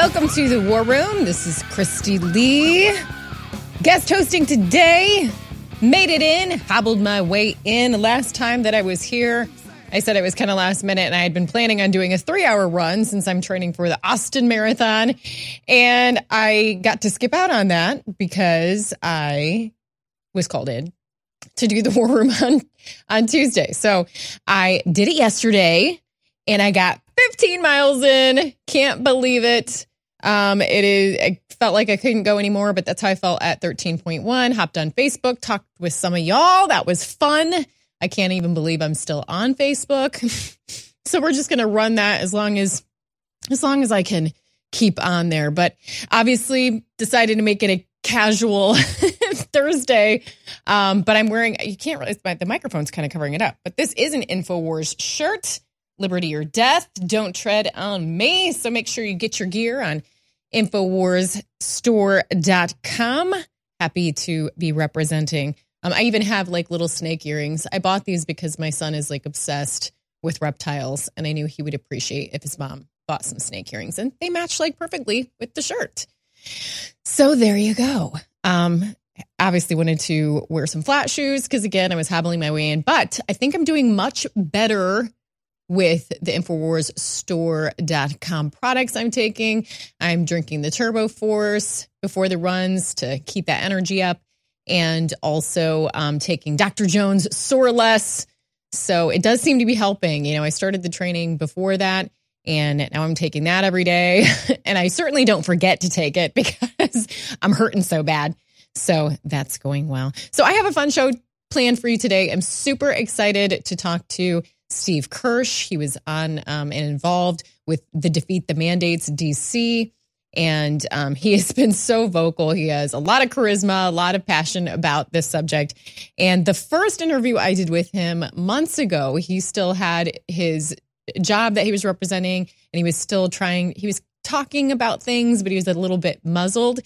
Welcome to the War Room. This is Christy Lee. Guest hosting today. Made it in, hobbled my way in. Last time that I was here, I said it was kind of last minute, and I had been planning on doing a three hour run since I'm training for the Austin Marathon. And I got to skip out on that because I was called in to do the War Room on, on Tuesday. So I did it yesterday and I got 15 miles in. Can't believe it. Um, it is, I felt like I couldn't go anymore, but that's how I felt at 13.1. Hopped on Facebook, talked with some of y'all. That was fun. I can't even believe I'm still on Facebook. so we're just going to run that as long as, as long as I can keep on there. But obviously decided to make it a casual Thursday. Um, but I'm wearing, you can't really, the microphone's kind of covering it up, but this is an InfoWars shirt liberty or death. Don't tread on me. So make sure you get your gear on InfoWarsStore.com. Happy to be representing. Um, I even have like little snake earrings. I bought these because my son is like obsessed with reptiles, and I knew he would appreciate if his mom bought some snake earrings, and they match like perfectly with the shirt. So there you go. Um, obviously wanted to wear some flat shoes because again, I was hobbling my way in, but I think I'm doing much better with the InfoWars store.com products I'm taking. I'm drinking the Turbo Force before the runs to keep that energy up, and also um, taking Dr. Jones Sore Less. So it does seem to be helping. You know, I started the training before that, and now I'm taking that every day. and I certainly don't forget to take it because I'm hurting so bad. So that's going well. So I have a fun show planned for you today. I'm super excited to talk to Steve Kirsch. He was on um, and involved with the Defeat the Mandates DC. And um, he has been so vocal. He has a lot of charisma, a lot of passion about this subject. And the first interview I did with him months ago, he still had his job that he was representing and he was still trying, he was talking about things, but he was a little bit muzzled.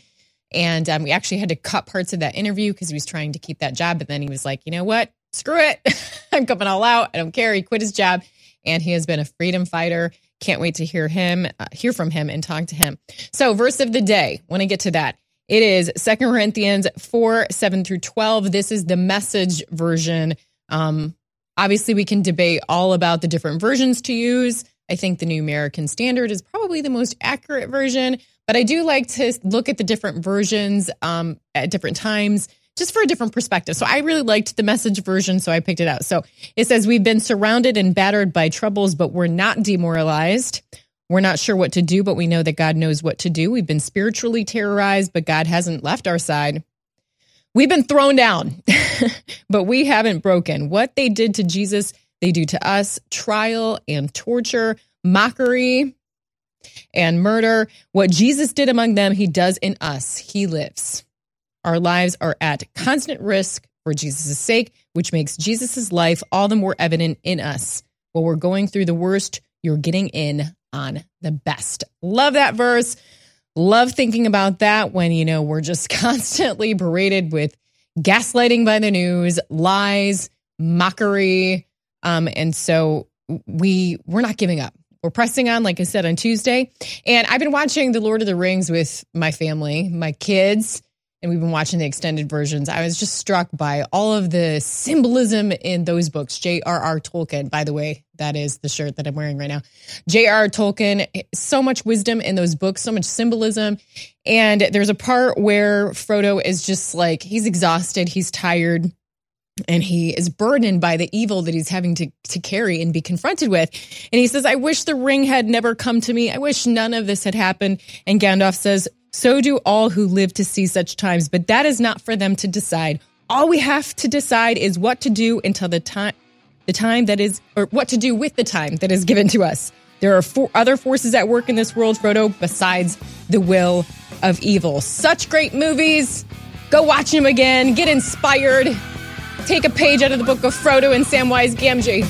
And um, we actually had to cut parts of that interview because he was trying to keep that job. But then he was like, you know what? Screw it. I'm coming all out. I don't care. He quit his job and he has been a freedom fighter. Can't wait to hear him, uh, hear from him and talk to him. So, verse of the day, when I get to that, it is Second Corinthians 4 7 through 12. This is the message version. Um, obviously, we can debate all about the different versions to use. I think the New American Standard is probably the most accurate version, but I do like to look at the different versions um, at different times just for a different perspective. So I really liked the message version, so I picked it out. So it says, We've been surrounded and battered by troubles, but we're not demoralized. We're not sure what to do, but we know that God knows what to do. We've been spiritually terrorized, but God hasn't left our side. We've been thrown down, but we haven't broken. What they did to Jesus, they do to us trial and torture, mockery and murder. What Jesus did among them, he does in us. He lives. Our lives are at constant risk for Jesus' sake, which makes Jesus' life all the more evident in us. While we're going through the worst, you're getting in on the best. Love that verse. Love thinking about that when, you know, we're just constantly berated with gaslighting by the news, lies, mockery. Um, and so we we're not giving up. We're pressing on, like I said, on Tuesday. And I've been watching The Lord of the Rings with my family, my kids and we've been watching the extended versions, I was just struck by all of the symbolism in those books. J.R.R. Tolkien, by the way, that is the shirt that I'm wearing right now. J.R.R. Tolkien, so much wisdom in those books, so much symbolism. And there's a part where Frodo is just like, he's exhausted, he's tired, and he is burdened by the evil that he's having to, to carry and be confronted with. And he says, I wish the ring had never come to me. I wish none of this had happened. And Gandalf says, so do all who live to see such times, but that is not for them to decide. All we have to decide is what to do until the time the time that is or what to do with the time that is given to us. There are four other forces at work in this world, Frodo, besides the will of evil. Such great movies. Go watch them again. Get inspired. Take a page out of the book of Frodo and Samwise Gamgee.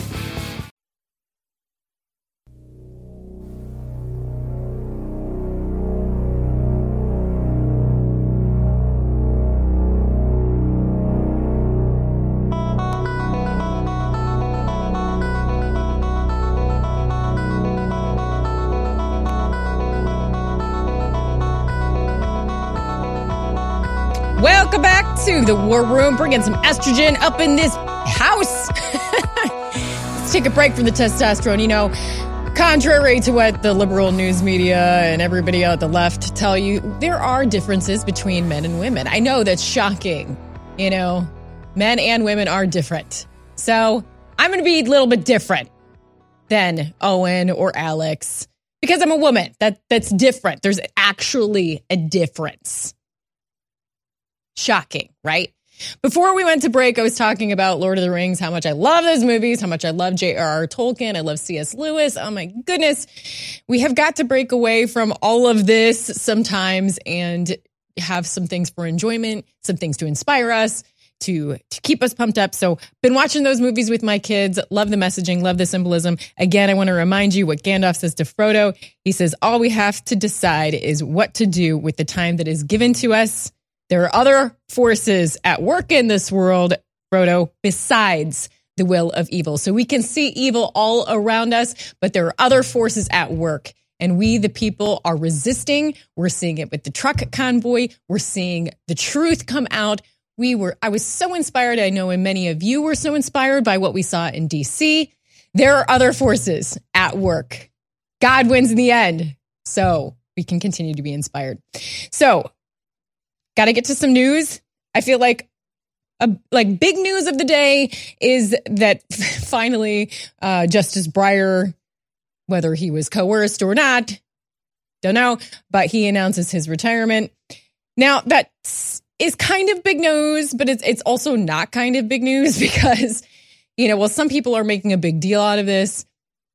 To the War Room, bringing some estrogen up in this house. Let's take a break from the testosterone. You know, contrary to what the liberal news media and everybody out the left tell you, there are differences between men and women. I know that's shocking. You know, men and women are different. So I'm going to be a little bit different than Owen or Alex because I'm a woman. That that's different. There's actually a difference. Shocking, right? Before we went to break, I was talking about Lord of the Rings, how much I love those movies, how much I love J.R.R. Tolkien, I love C.S. Lewis. Oh my goodness. We have got to break away from all of this sometimes and have some things for enjoyment, some things to inspire us, to to keep us pumped up. So, been watching those movies with my kids. Love the messaging, love the symbolism. Again, I want to remind you what Gandalf says to Frodo. He says, "All we have to decide is what to do with the time that is given to us. There are other forces at work in this world, Frodo, besides the will of evil. So we can see evil all around us, but there are other forces at work." And we, the people, are resisting. We're seeing it with the truck convoy. We're seeing the truth come out we were i was so inspired i know and many of you were so inspired by what we saw in dc there are other forces at work god wins in the end so we can continue to be inspired so got to get to some news i feel like a, like big news of the day is that finally uh, justice breyer whether he was coerced or not don't know but he announces his retirement now that's kind of big news, but it's it's also not kind of big news because you know, well, some people are making a big deal out of this.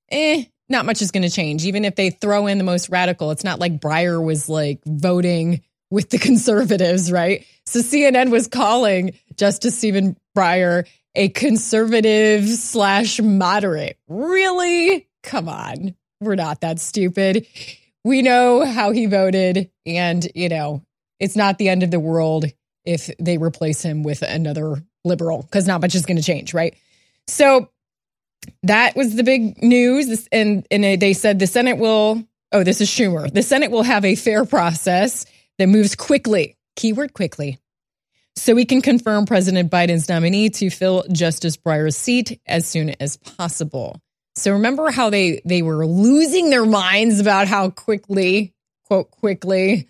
Eh, not much is going to change. Even if they throw in the most radical, it's not like Breyer was like voting with the conservatives, right? So CNN was calling Justice Stephen Breyer a conservative slash moderate. Really? Come on. We're not that stupid. We know how he voted, and, you know, it's not the end of the world if they replace him with another liberal because not much is going to change, right? So that was the big news. And, and they said the Senate will, oh, this is Schumer. The Senate will have a fair process that moves quickly, keyword quickly, so we can confirm President Biden's nominee to fill Justice Breyer's seat as soon as possible. So remember how they they were losing their minds about how quickly, quote quickly,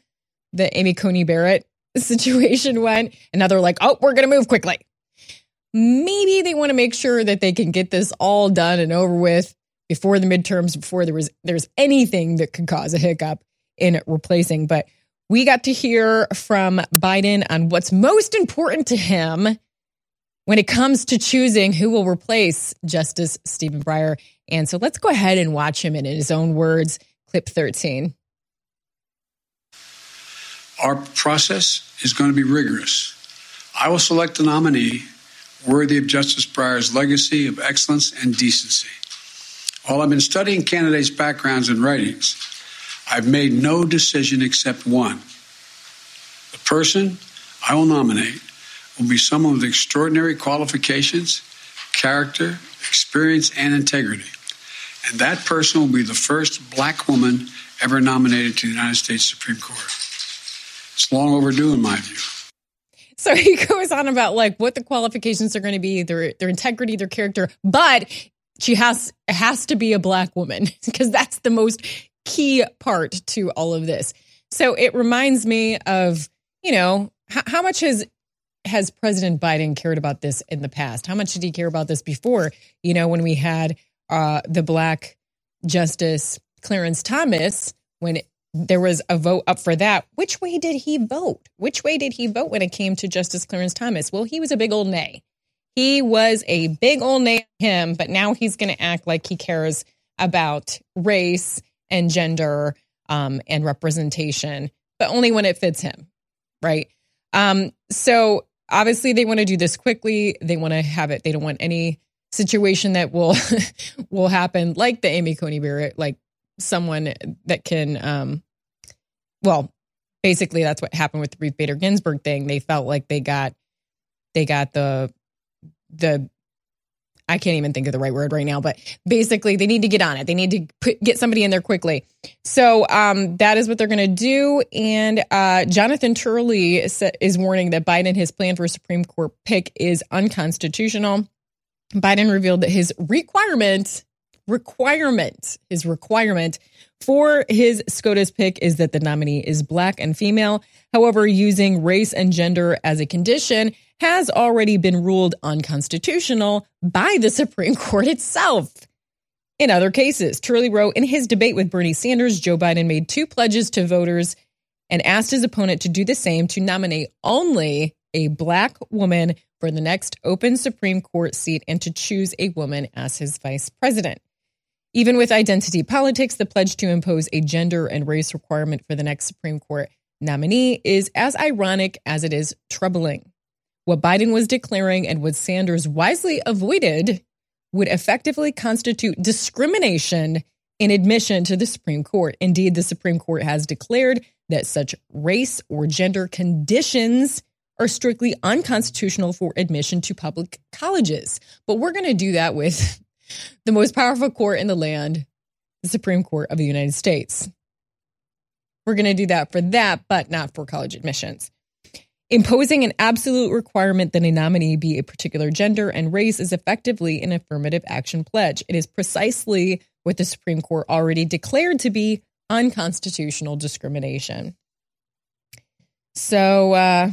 the Amy Coney Barrett situation went. And now they're like, oh, we're going to move quickly. Maybe they want to make sure that they can get this all done and over with before the midterms, before there was there's anything that could cause a hiccup in replacing. But we got to hear from Biden on what's most important to him when it comes to choosing who will replace Justice Stephen Breyer. And so let's go ahead and watch him in his own words, clip 13. Our process is going to be rigorous. I will select a nominee worthy of Justice Breyer's legacy of excellence and decency. While I've been studying candidates' backgrounds and writings, I've made no decision except one. The person I will nominate will be someone with extraordinary qualifications, character, experience, and integrity. And that person will be the first black woman ever nominated to the United States Supreme Court. It's long overdue, in my view. So he goes on about like what the qualifications are going to be, their their integrity, their character, but she has has to be a black woman because that's the most key part to all of this. So it reminds me of you know how, how much has has President Biden cared about this in the past? How much did he care about this before? You know when we had uh, the black Justice Clarence Thomas when there was a vote up for that. Which way did he vote? Which way did he vote when it came to Justice Clarence Thomas? Well, he was a big old nay. He was a big old nay him, but now he's going to act like he cares about race and gender um, and representation, but only when it fits him, right? Um, so obviously, they want to do this quickly. They want to have it. They don't want any situation that will will happen like the Amy Coney Barrett, like someone that can um, well, basically that's what happened with the Ruth Bader Ginsburg thing. They felt like they got they got the the I can't even think of the right word right now, but basically they need to get on it. They need to put, get somebody in there quickly. So um, that is what they're going to do. And uh, Jonathan Turley is warning that Biden, his plan for a Supreme Court pick is unconstitutional. Biden revealed that his requirement, requirement, his requirement for his SCOTUS pick is that the nominee is black and female. However, using race and gender as a condition has already been ruled unconstitutional by the Supreme Court itself. In other cases, Turley wrote in his debate with Bernie Sanders, Joe Biden made two pledges to voters and asked his opponent to do the same to nominate only a black woman for the next open Supreme Court seat and to choose a woman as his vice president. Even with identity politics, the pledge to impose a gender and race requirement for the next Supreme Court nominee is as ironic as it is troubling. What Biden was declaring and what Sanders wisely avoided would effectively constitute discrimination in admission to the Supreme Court. Indeed, the Supreme Court has declared that such race or gender conditions are strictly unconstitutional for admission to public colleges. But we're going to do that with the most powerful court in the land, the Supreme Court of the United States. We're going to do that for that, but not for college admissions. Imposing an absolute requirement that a nominee be a particular gender and race is effectively an affirmative action pledge. It is precisely what the Supreme Court already declared to be unconstitutional discrimination. So, uh,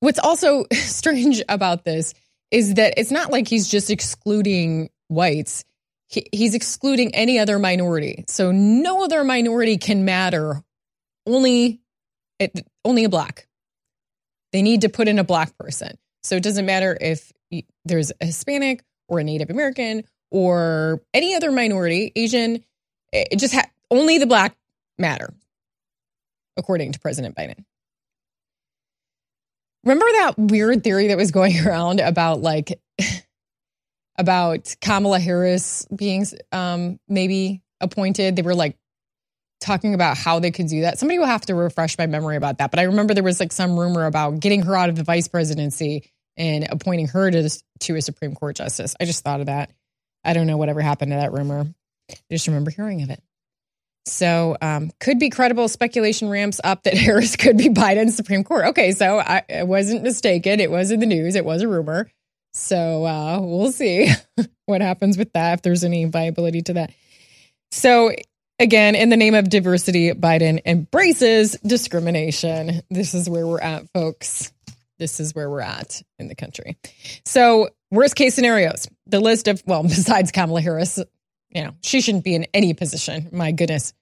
what's also strange about this is that it's not like he's just excluding whites, he, he's excluding any other minority. So, no other minority can matter, only, only a black they need to put in a black person. So it doesn't matter if there's a Hispanic or a Native American or any other minority, Asian, it just ha- only the black matter, according to President Biden. Remember that weird theory that was going around about like about Kamala Harris being um, maybe appointed? They were like talking about how they could do that. Somebody will have to refresh my memory about that. But I remember there was like some rumor about getting her out of the vice presidency and appointing her to to a Supreme Court justice. I just thought of that. I don't know whatever happened to that rumor. I just remember hearing of it. So, um, could be credible speculation ramps up that Harris could be Biden's Supreme Court. Okay, so I, I wasn't mistaken. It was in the news. It was a rumor. So uh, we'll see what happens with that if there's any viability to that. So Again, in the name of diversity, Biden embraces discrimination. This is where we're at, folks. This is where we're at in the country. So, worst case scenarios the list of, well, besides Kamala Harris, you know, she shouldn't be in any position. My goodness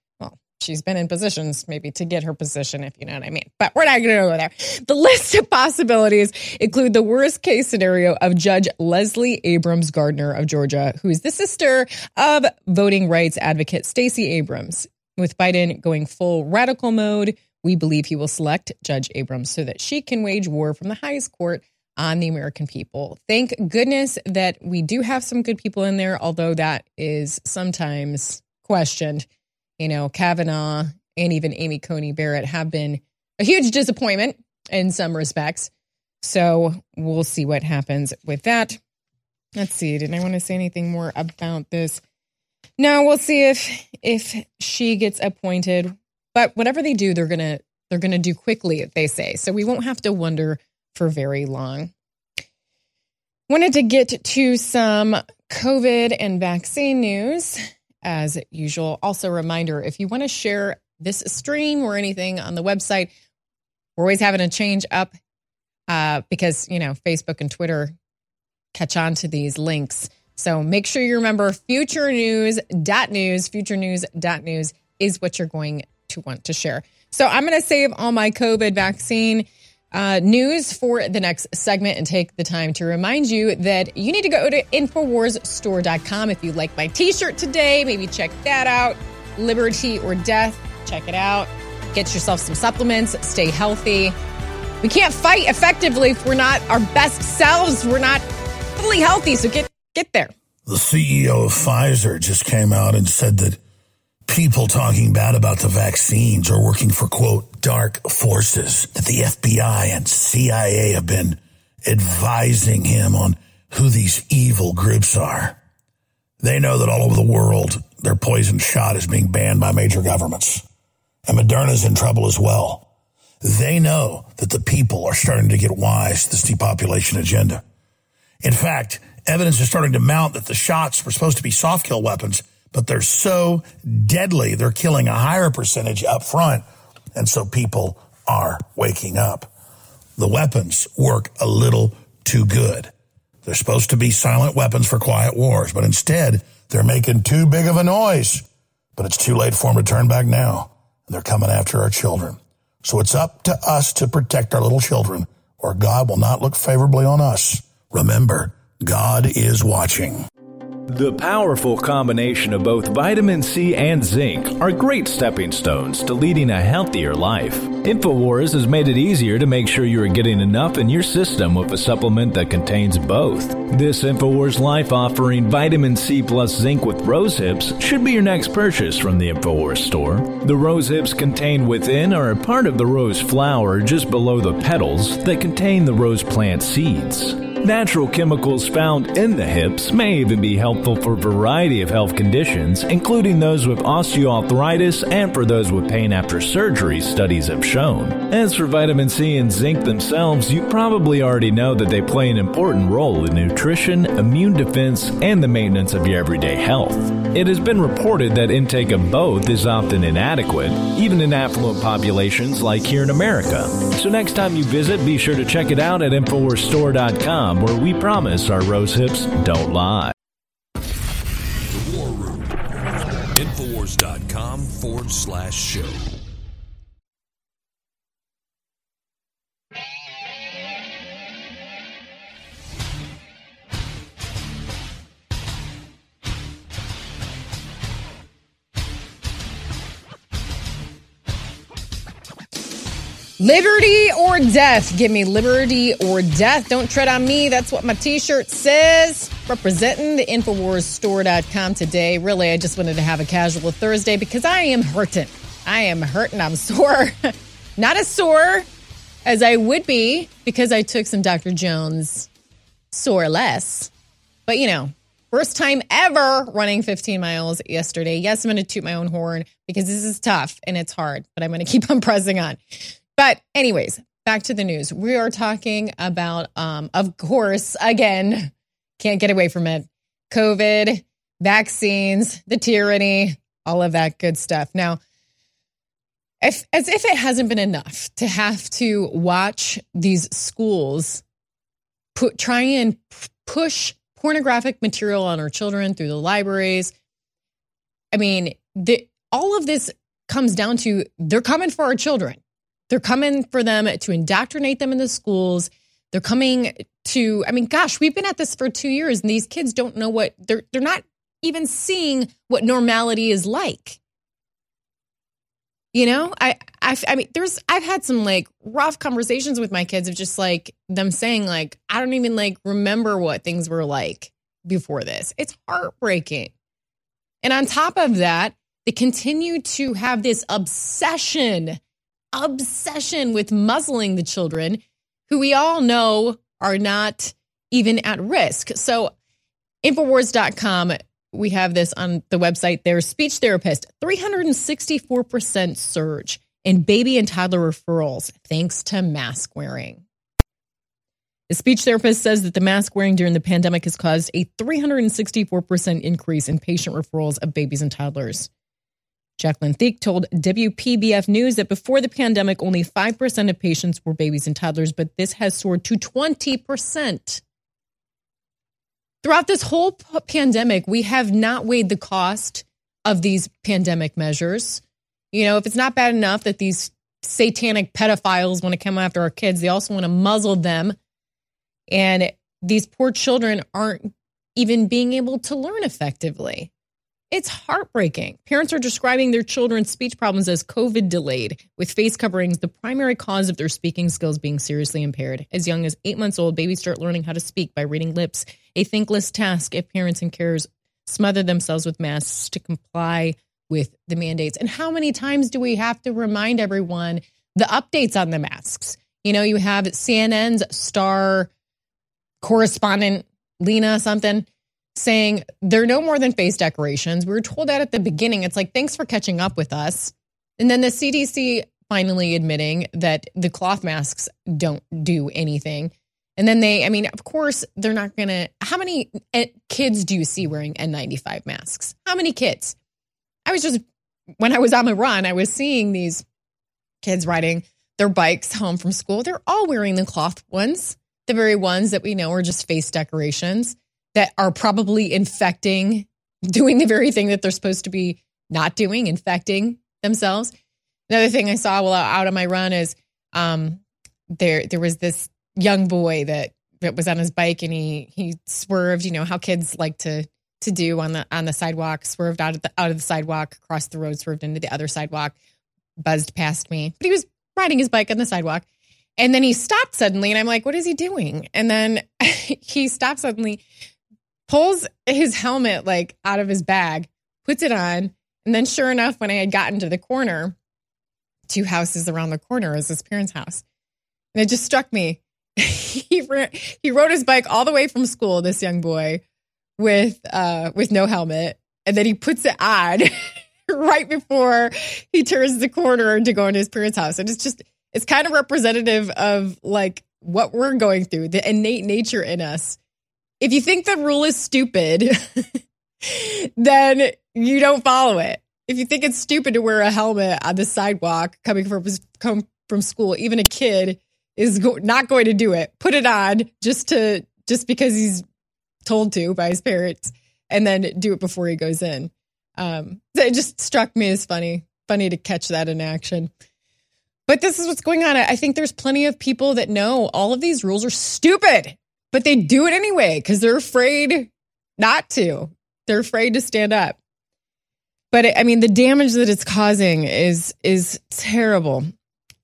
she's been in positions maybe to get her position, if you know what I mean. But we're not going to go there. The list of possibilities include the worst case scenario of Judge Leslie Abrams Gardner of Georgia, who is the sister of voting rights advocate Stacey Abrams. With Biden going full radical mode, we believe he will select Judge Abrams so that she can wage war from the highest court on the American people. Thank goodness that we do have some good people in there, although that is sometimes questioned you know, Kavanaugh and even Amy Coney Barrett have been a huge disappointment in some respects. So we'll see what happens with that. Let's see. Did I want to say anything more about this? No, we'll see if if she gets appointed. But whatever they do, they're gonna they're gonna do quickly, they say. So we won't have to wonder for very long. Wanted to get to some COVID and vaccine news as usual. Also, reminder if you want to share this stream or anything on the website, we're always having a change up uh, because, you know, Facebook and Twitter catch on to these links. So make sure you remember future news dot news, future news dot news is what you're going to want to share. So I'm going to save all my COVID vaccine uh, news for the next segment and take the time to remind you that you need to go to InfoWarsStore.com if you like my t shirt today. Maybe check that out. Liberty or Death, check it out. Get yourself some supplements, stay healthy. We can't fight effectively if we're not our best selves. We're not fully healthy. So get, get there. The CEO of Pfizer just came out and said that people talking bad about the vaccines are working for, quote, dark forces, that the FBI and CIA have been advising him on who these evil groups are. They know that all over the world, their poison shot is being banned by major governments. And Moderna's in trouble as well. They know that the people are starting to get wise to this depopulation agenda. In fact, evidence is starting to mount that the shots were supposed to be soft kill weapons, but they're so deadly, they're killing a higher percentage up front. And so people are waking up. The weapons work a little too good. They're supposed to be silent weapons for quiet wars, but instead they're making too big of a noise. But it's too late for them to turn back now. They're coming after our children. So it's up to us to protect our little children, or God will not look favorably on us. Remember, God is watching. The powerful combination of both vitamin C and zinc are great stepping stones to leading a healthier life. InfoWars has made it easier to make sure you are getting enough in your system with a supplement that contains both. This InfoWars Life offering vitamin C plus zinc with rose hips should be your next purchase from the InfoWars store. The rose hips contained within are a part of the rose flower just below the petals that contain the rose plant seeds. Natural chemicals found in the hips may even be helpful for a variety of health conditions, including those with osteoarthritis and for those with pain after surgery, studies have shown. As for vitamin C and zinc themselves, you probably already know that they play an important role in nutrition, immune defense, and the maintenance of your everyday health. It has been reported that intake of both is often inadequate, even in affluent populations like here in America. So next time you visit, be sure to check it out at InfoWarsStore.com where we promise our rose hips don't lie. The War Room. Infowars.com forward slash show. Liberty or death. Give me liberty or death. Don't tread on me. That's what my t shirt says. Representing the InfoWarsStore.com today. Really, I just wanted to have a casual Thursday because I am hurting. I am hurting. I'm sore. Not as sore as I would be because I took some Dr. Jones sore less. But you know, first time ever running 15 miles yesterday. Yes, I'm going to toot my own horn because this is tough and it's hard, but I'm going to keep on pressing on. But, anyways, back to the news. We are talking about, um, of course, again, can't get away from it COVID, vaccines, the tyranny, all of that good stuff. Now, if, as if it hasn't been enough to have to watch these schools put, try and push pornographic material on our children through the libraries. I mean, the, all of this comes down to they're coming for our children. They're coming for them to indoctrinate them in the schools. They're coming to, I mean, gosh, we've been at this for two years and these kids don't know what they're, they're not even seeing what normality is like. You know, I, I, I mean, there's, I've had some like rough conversations with my kids of just like them saying, like, I don't even like remember what things were like before this. It's heartbreaking. And on top of that, they continue to have this obsession obsession with muzzling the children who we all know are not even at risk. So, Infowars.com, we have this on the website Their Speech therapist, 364% surge in baby and toddler referrals thanks to mask wearing. The speech therapist says that the mask wearing during the pandemic has caused a 364% increase in patient referrals of babies and toddlers. Jacqueline Thiek told WPBF News that before the pandemic, only 5% of patients were babies and toddlers, but this has soared to 20%. Throughout this whole pandemic, we have not weighed the cost of these pandemic measures. You know, if it's not bad enough that these satanic pedophiles want to come after our kids, they also want to muzzle them. And these poor children aren't even being able to learn effectively. It's heartbreaking. Parents are describing their children's speech problems as COVID delayed, with face coverings the primary cause of their speaking skills being seriously impaired. As young as eight months old, babies start learning how to speak by reading lips, a thankless task if parents and carers smother themselves with masks to comply with the mandates. And how many times do we have to remind everyone the updates on the masks? You know, you have CNN's star correspondent Lena something, saying they're no more than face decorations. We were told that at the beginning. It's like, thanks for catching up with us. And then the CDC finally admitting that the cloth masks don't do anything. And then they, I mean, of course, they're not going to. How many eh, kids do you see wearing N95 masks? How many kids? I was just, when I was on my run, I was seeing these kids riding their bikes home from school. They're all wearing the cloth ones, the very ones that we know are just face decorations that are probably infecting, doing the very thing that they're supposed to be not doing, infecting themselves. Another thing I saw while out on my run is um, there there was this young boy that that was on his bike and he he swerved. You know how kids like to to do on the on the sidewalk, swerved out of the out of the sidewalk, crossed the road, swerved into the other sidewalk, buzzed past me. But he was riding his bike on the sidewalk. And then he stopped suddenly, and I'm like, what is he doing? And then he stopped suddenly, pulls his helmet like out of his bag, puts it on, and then sure enough, when I had gotten to the corner, two houses around the corner is his parents' house. And it just struck me. he he rode his bike all the way from school, this young boy, with uh with no helmet, and then he puts it on right before he turns the corner to go into his parents' house. And it's just it's kind of representative of like what we're going through, the innate nature in us. If you think the rule is stupid, then you don't follow it. If you think it's stupid to wear a helmet on the sidewalk coming from come from school, even a kid is go- not going to do it. Put it on just to just because he's told to by his parents, and then do it before he goes in. Um, it just struck me as funny, funny to catch that in action. But this is what's going on. I think there's plenty of people that know all of these rules are stupid, but they do it anyway because they're afraid not to. They're afraid to stand up. But I mean, the damage that it's causing is is terrible.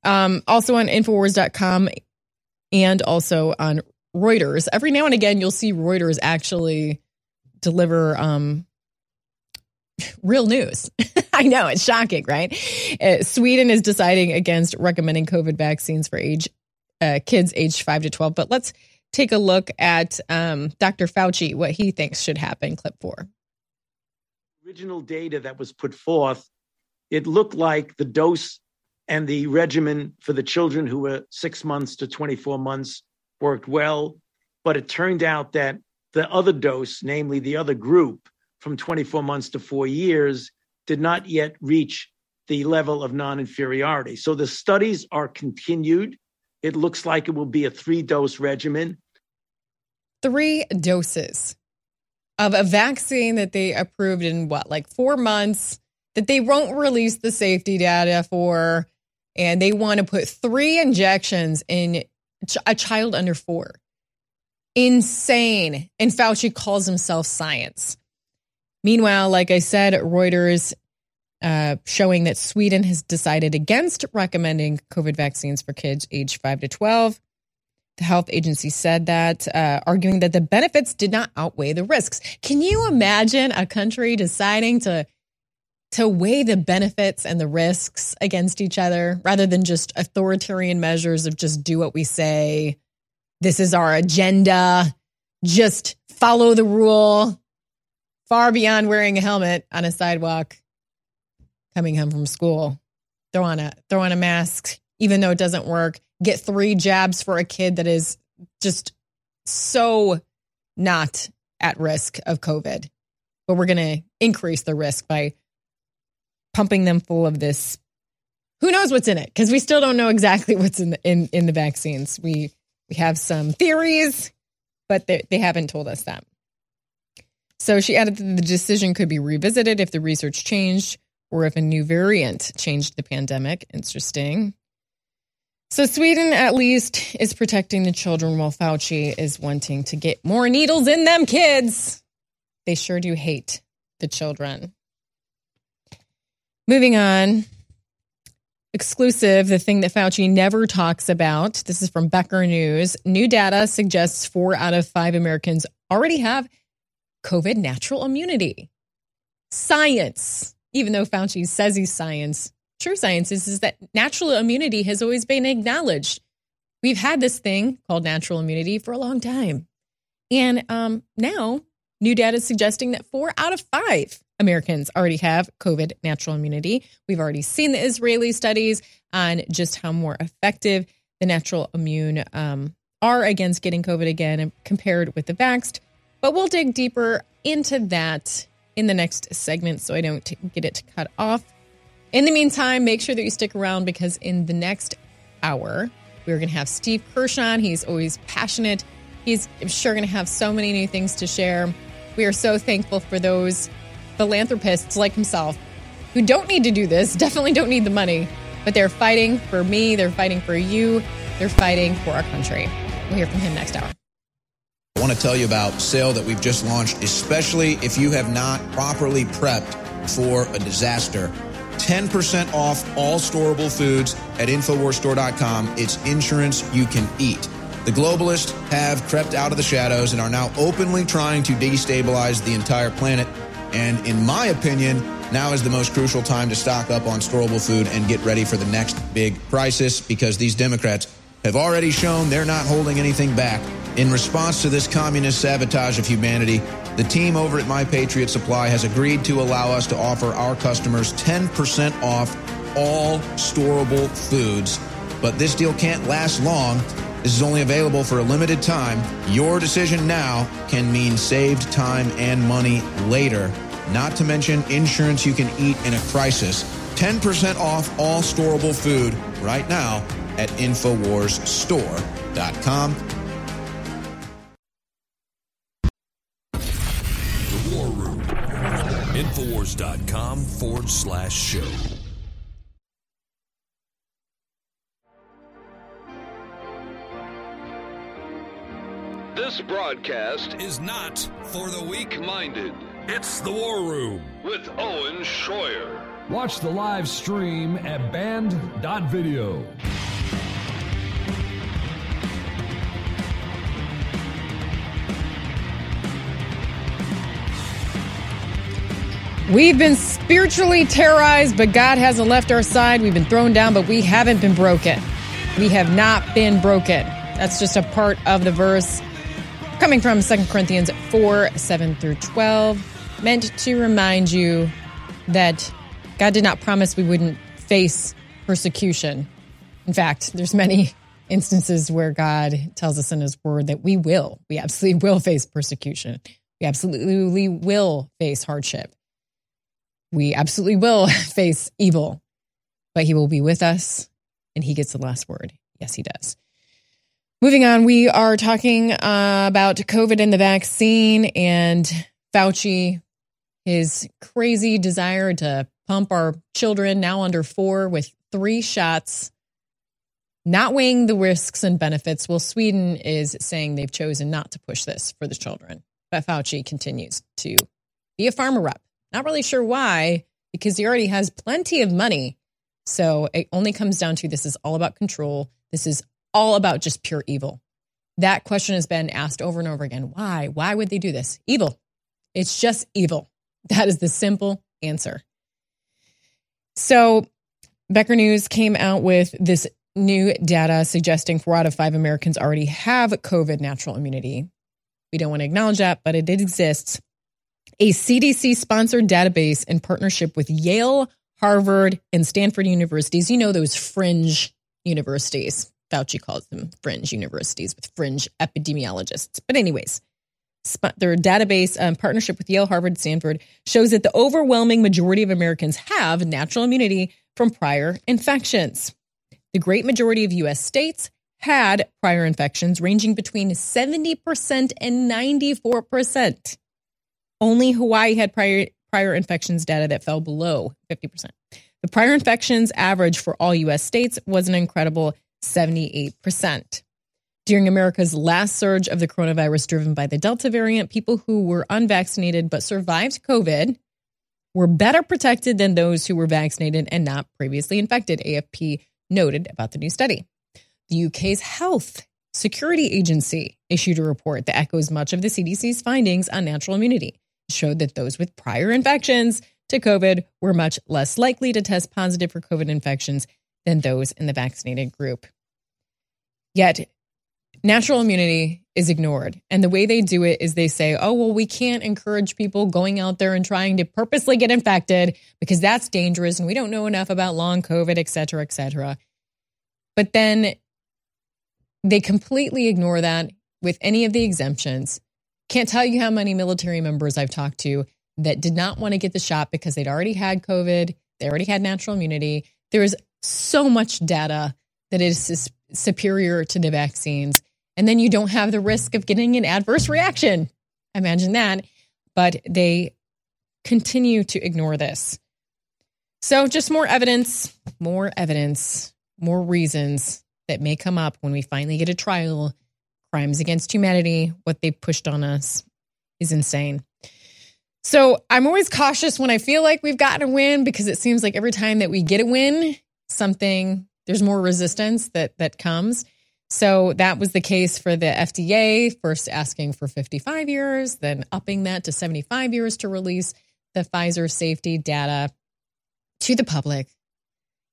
Um, also on Infowars.com and also on Reuters. Every now and again, you'll see Reuters actually deliver um, real news. I know it's shocking, right? Uh, Sweden is deciding against recommending COVID vaccines for age uh, kids aged five to twelve. But let's take a look at um, Dr. Fauci, what he thinks should happen. Clip four. Original data that was put forth, it looked like the dose and the regimen for the children who were six months to 24 months worked well. But it turned out that the other dose, namely the other group, from 24 months to four years did not yet reach the level of non inferiority. So the studies are continued. It looks like it will be a three dose regimen. Three doses of a vaccine that they approved in what, like four months, that they won't release the safety data for. And they want to put three injections in a child under four. Insane. And Fauci calls himself science. Meanwhile, like I said, Reuters uh, showing that Sweden has decided against recommending COVID vaccines for kids aged 5 to 12. The health agency said that, uh, arguing that the benefits did not outweigh the risks. Can you imagine a country deciding to to weigh the benefits and the risks against each other rather than just authoritarian measures of just do what we say? This is our agenda. Just follow the rule far beyond wearing a helmet on a sidewalk coming home from school. Throw on a throw on a mask, even though it doesn't work. Get three jabs for a kid that is just so not at risk of COVID. But we're going to increase the risk by pumping them full of this. Who knows what's in it? Because we still don't know exactly what's in the, in in the vaccines. We we have some theories, but they, they haven't told us that. So she added that the decision could be revisited if the research changed or if a new variant changed the pandemic. Interesting. So Sweden at least is protecting the children while Fauci is wanting to get more needles in them kids. They sure do hate the children. Moving on. Exclusive, the thing that Fauci never talks about. This is from Becker News. New data suggests four out of five Americans already have COVID natural immunity. Science, even though Fauci says he's science, true science is, is that natural immunity has always been acknowledged. We've had this thing called natural immunity for a long time. And um, now, new data is suggesting that four out of five Americans already have COVID natural immunity. We've already seen the Israeli studies on just how more effective the natural immune um, are against getting COVID again compared with the vaxxed. But we'll dig deeper into that in the next segment so I don't get it cut off. In the meantime, make sure that you stick around because in the next hour, we're going to have Steve Kirsch. He's always passionate. He's I'm sure going to have so many new things to share. We are so thankful for those philanthropists like himself who don't need to do this, definitely don't need the money, but they're fighting for me, they're fighting for you, they're fighting for our country. We'll hear from him next hour. I want to tell you about sale that we've just launched, especially if you have not properly prepped for a disaster. 10% off all storable foods at InfoWarsStore.com. It's insurance you can eat. The globalists have crept out of the shadows and are now openly trying to destabilize the entire planet. And in my opinion, now is the most crucial time to stock up on storable food and get ready for the next big crisis because these Democrats have already shown they're not holding anything back. In response to this communist sabotage of humanity, the team over at My Patriot Supply has agreed to allow us to offer our customers 10% off all storable foods. But this deal can't last long. This is only available for a limited time. Your decision now can mean saved time and money later, not to mention insurance you can eat in a crisis. 10% off all storable food right now at InfoWarsStore.com. Infowars.com forward slash show. This broadcast is not for the weak minded. It's the War Room. With Owen Schroyer. Watch the live stream at band.video. We've been spiritually terrorized, but God hasn't left our side. We've been thrown down, but we haven't been broken. We have not been broken. That's just a part of the verse coming from 2 Corinthians 4 7 through 12, meant to remind you that God did not promise we wouldn't face persecution. In fact, there's many instances where God tells us in his word that we will, we absolutely will face persecution. We absolutely will face hardship. We absolutely will face evil, but he will be with us and he gets the last word. Yes, he does. Moving on, we are talking uh, about COVID and the vaccine and Fauci, his crazy desire to pump our children now under four with three shots, not weighing the risks and benefits. Well, Sweden is saying they've chosen not to push this for the children, but Fauci continues to be a pharma rep. Not really sure why, because he already has plenty of money. So it only comes down to this is all about control. This is all about just pure evil. That question has been asked over and over again. Why? Why would they do this? Evil. It's just evil. That is the simple answer. So, Becker News came out with this new data suggesting four out of five Americans already have COVID natural immunity. We don't want to acknowledge that, but it exists. A CDC sponsored database in partnership with Yale, Harvard, and Stanford universities. You know, those fringe universities. Fauci calls them fringe universities with fringe epidemiologists. But, anyways, their database um, partnership with Yale, Harvard, Stanford shows that the overwhelming majority of Americans have natural immunity from prior infections. The great majority of US states had prior infections ranging between 70% and 94%. Only Hawaii had prior prior infections data that fell below 50%. The prior infections average for all US states was an incredible 78%. During America's last surge of the coronavirus driven by the Delta variant, people who were unvaccinated but survived COVID were better protected than those who were vaccinated and not previously infected, AFP noted about the new study. The UK's Health Security Agency issued a report that echoes much of the CDC's findings on natural immunity. Showed that those with prior infections to COVID were much less likely to test positive for COVID infections than those in the vaccinated group. Yet, natural immunity is ignored. And the way they do it is they say, oh, well, we can't encourage people going out there and trying to purposely get infected because that's dangerous and we don't know enough about long COVID, et cetera, et cetera. But then they completely ignore that with any of the exemptions. Can't tell you how many military members I've talked to that did not want to get the shot because they'd already had COVID, they already had natural immunity. There is so much data that is superior to the vaccines. And then you don't have the risk of getting an adverse reaction. Imagine that. But they continue to ignore this. So, just more evidence, more evidence, more reasons that may come up when we finally get a trial. Crimes against humanity, what they pushed on us is insane. So I'm always cautious when I feel like we've gotten a win because it seems like every time that we get a win, something there's more resistance that that comes. So that was the case for the FDA, first asking for 55 years, then upping that to 75 years to release the Pfizer safety data to the public.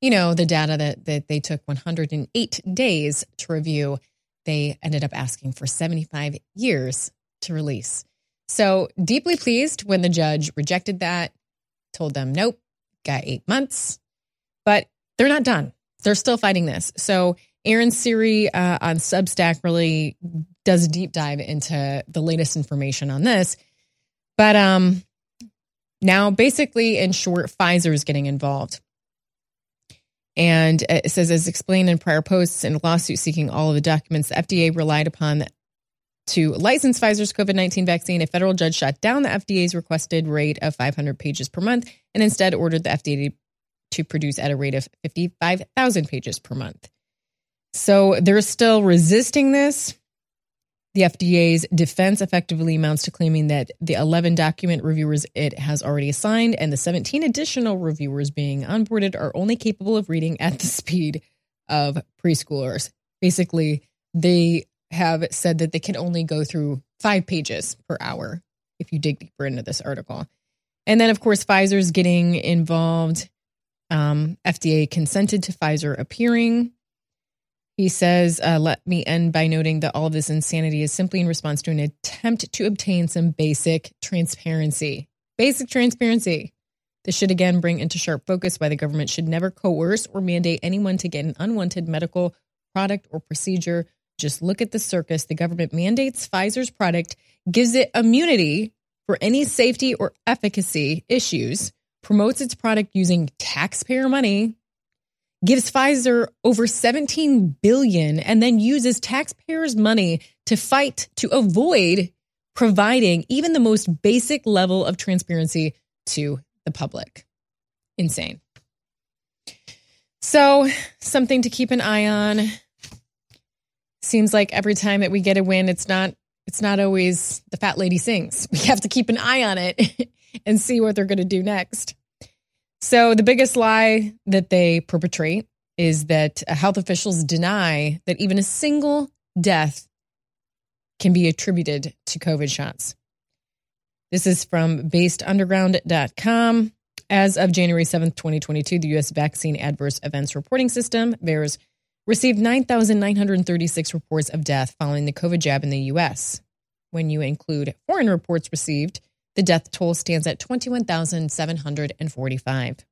You know, the data that, that they took 108 days to review, they ended up asking for 75 years to release. So deeply pleased when the judge rejected that, told them, nope, got eight months. But they're not done. They're still fighting this. So Aaron Siri uh, on Substack really does a deep dive into the latest information on this. But um, now, basically, in short, Pfizer is getting involved. And it says, as explained in prior posts in a lawsuit seeking all of the documents, the FDA relied upon to license Pfizer's COVID 19 vaccine, a federal judge shot down the FDA's requested rate of 500 pages per month and instead ordered the FDA to produce at a rate of 55,000 pages per month. So they're still resisting this. The FDA's defense effectively amounts to claiming that the 11 document reviewers it has already assigned and the 17 additional reviewers being onboarded are only capable of reading at the speed of preschoolers. Basically, they have said that they can only go through five pages per hour if you dig deeper into this article. And then, of course, Pfizer's getting involved. Um, FDA consented to Pfizer appearing. He says, uh, Let me end by noting that all of this insanity is simply in response to an attempt to obtain some basic transparency. Basic transparency. This should again bring into sharp focus why the government should never coerce or mandate anyone to get an unwanted medical product or procedure just look at the circus. The government mandates Pfizer's product, gives it immunity for any safety or efficacy issues, promotes its product using taxpayer money, gives Pfizer over 17 billion and then uses taxpayers' money to fight to avoid providing even the most basic level of transparency to the public. Insane. So, something to keep an eye on seems like every time that we get a win, it's not it's not always the fat lady sings. We have to keep an eye on it and see what they're going to do next. So the biggest lie that they perpetrate is that uh, health officials deny that even a single death can be attributed to COVID shots. This is from basedunderground.com. As of January 7th, 2022, the U.S. Vaccine Adverse Events Reporting System, VAERS, received 9,936 reports of death following the COVID jab in the U.S. When you include foreign reports received, the death toll stands at 21,745.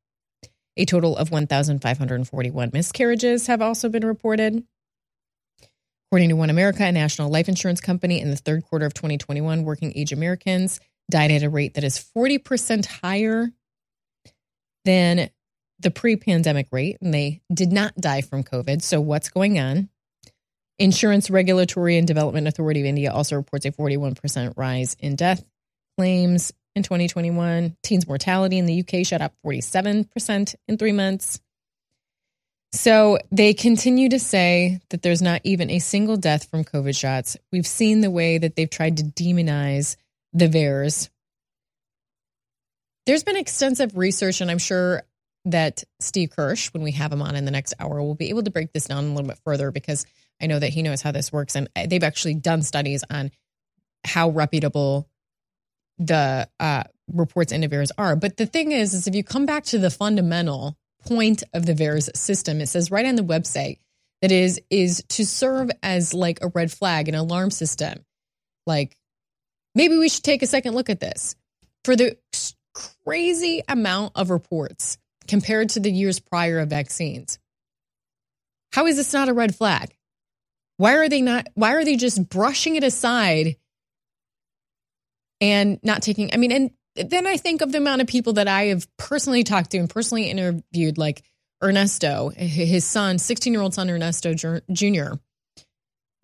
A total of 1,541 miscarriages have also been reported. According to One America, a national life insurance company, in the third quarter of 2021, working age Americans died at a rate that is 40% higher than the pre pandemic rate, and they did not die from COVID. So, what's going on? Insurance Regulatory and Development Authority of India also reports a 41% rise in death claims in 2021. Teens mortality in the UK shot up 47% in three months. So they continue to say that there's not even a single death from COVID shots. We've seen the way that they've tried to demonize the VAERS. There's been extensive research, and I'm sure that Steve Kirsch, when we have him on in the next hour, will be able to break this down a little bit further because I know that he knows how this works. And they've actually done studies on how reputable the uh, reports into VAERS are. But the thing is, is if you come back to the fundamental point of the VAERS system, it says right on the website that is is to serve as like a red flag, an alarm system. Like maybe we should take a second look at this. For the crazy amount of reports compared to the years prior of vaccines. How is this not a red flag? Why are they not why are they just brushing it aside and not taking I mean and then I think of the amount of people that I have personally talked to and personally interviewed like Ernesto, his son, 16 year old son, Ernesto Jr.,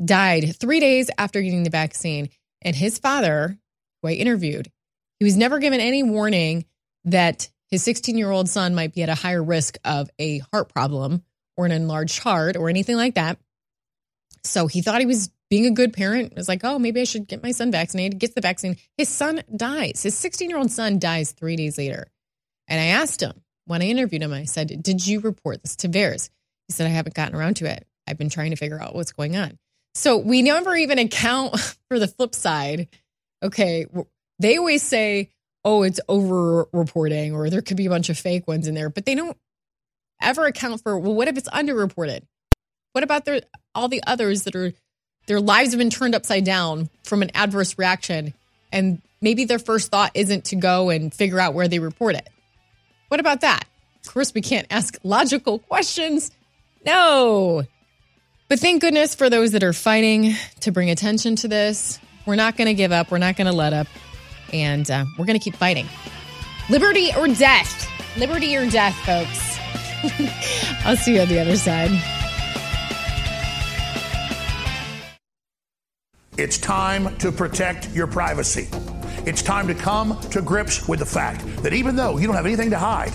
died three days after getting the vaccine. And his father, who I interviewed, he was never given any warning that his 16 year old son might be at a higher risk of a heart problem or an enlarged heart or anything like that. So he thought he was being a good parent. is like, oh, maybe I should get my son vaccinated. Gets the vaccine. His son dies. His 16 year old son dies three days later. And I asked him, when I interviewed him, I said, Did you report this to VAERS? He said, I haven't gotten around to it. I've been trying to figure out what's going on. So we never even account for the flip side. Okay. They always say, oh, it's over reporting or there could be a bunch of fake ones in there, but they don't ever account for, well, what if it's underreported? What about their, all the others that are, their lives have been turned upside down from an adverse reaction and maybe their first thought isn't to go and figure out where they report it. What about that? Of course, we can't ask logical questions. No. But thank goodness for those that are fighting to bring attention to this. We're not going to give up. We're not going to let up. And uh, we're going to keep fighting. Liberty or death. Liberty or death, folks. I'll see you on the other side. It's time to protect your privacy. It's time to come to grips with the fact that even though you don't have anything to hide,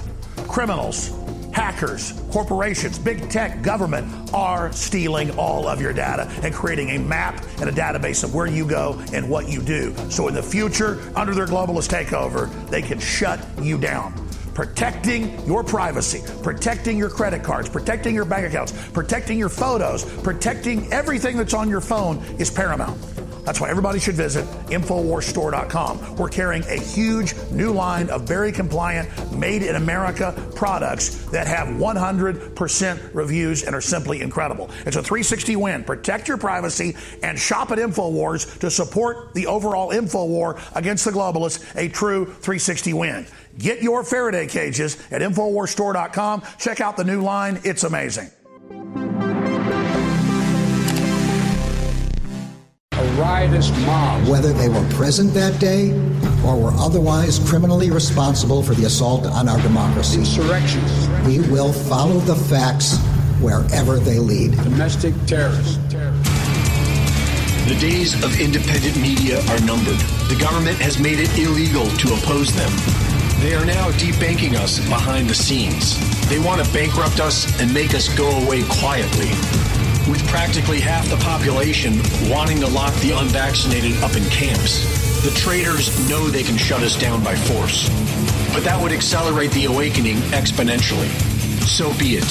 criminals, hackers, corporations, big tech, government are stealing all of your data and creating a map and a database of where you go and what you do. So in the future, under their globalist takeover, they can shut you down. Protecting your privacy, protecting your credit cards, protecting your bank accounts, protecting your photos, protecting everything that's on your phone is paramount. That's why everybody should visit InfoWarsStore.com. We're carrying a huge new line of very compliant, made in America products that have 100% reviews and are simply incredible. It's a 360 win. Protect your privacy and shop at InfoWars to support the overall info war against the globalists, a true 360 win. Get your Faraday cages at InfoWarsStore.com. Check out the new line, it's amazing. A riotous mob. Whether they were present that day or were otherwise criminally responsible for the assault on our democracy. Insurrections. We will follow the facts wherever they lead. Domestic terrorists. The days of independent media are numbered. The government has made it illegal to oppose them. They are now debanking us behind the scenes. They want to bankrupt us and make us go away quietly with practically half the population wanting to lock the unvaccinated up in camps. The traitors know they can shut us down by force, but that would accelerate the awakening exponentially. So be it.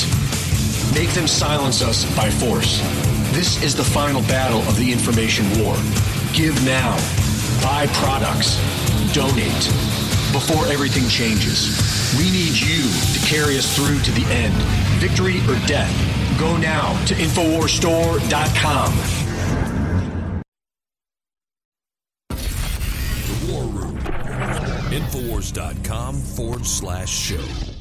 Make them silence us by force. This is the final battle of the information war. Give now. Buy products. Donate. Before everything changes. We need you to carry us through to the end. Victory or death. Go now to InfoWarsStore.com. The War Room. Infowars.com forward slash show.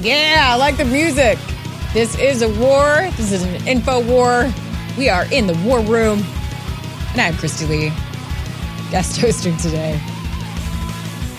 Yeah, I like the music. This is a war. This is an info war. We are in the war room. And I'm Christy Lee, guest hosting today.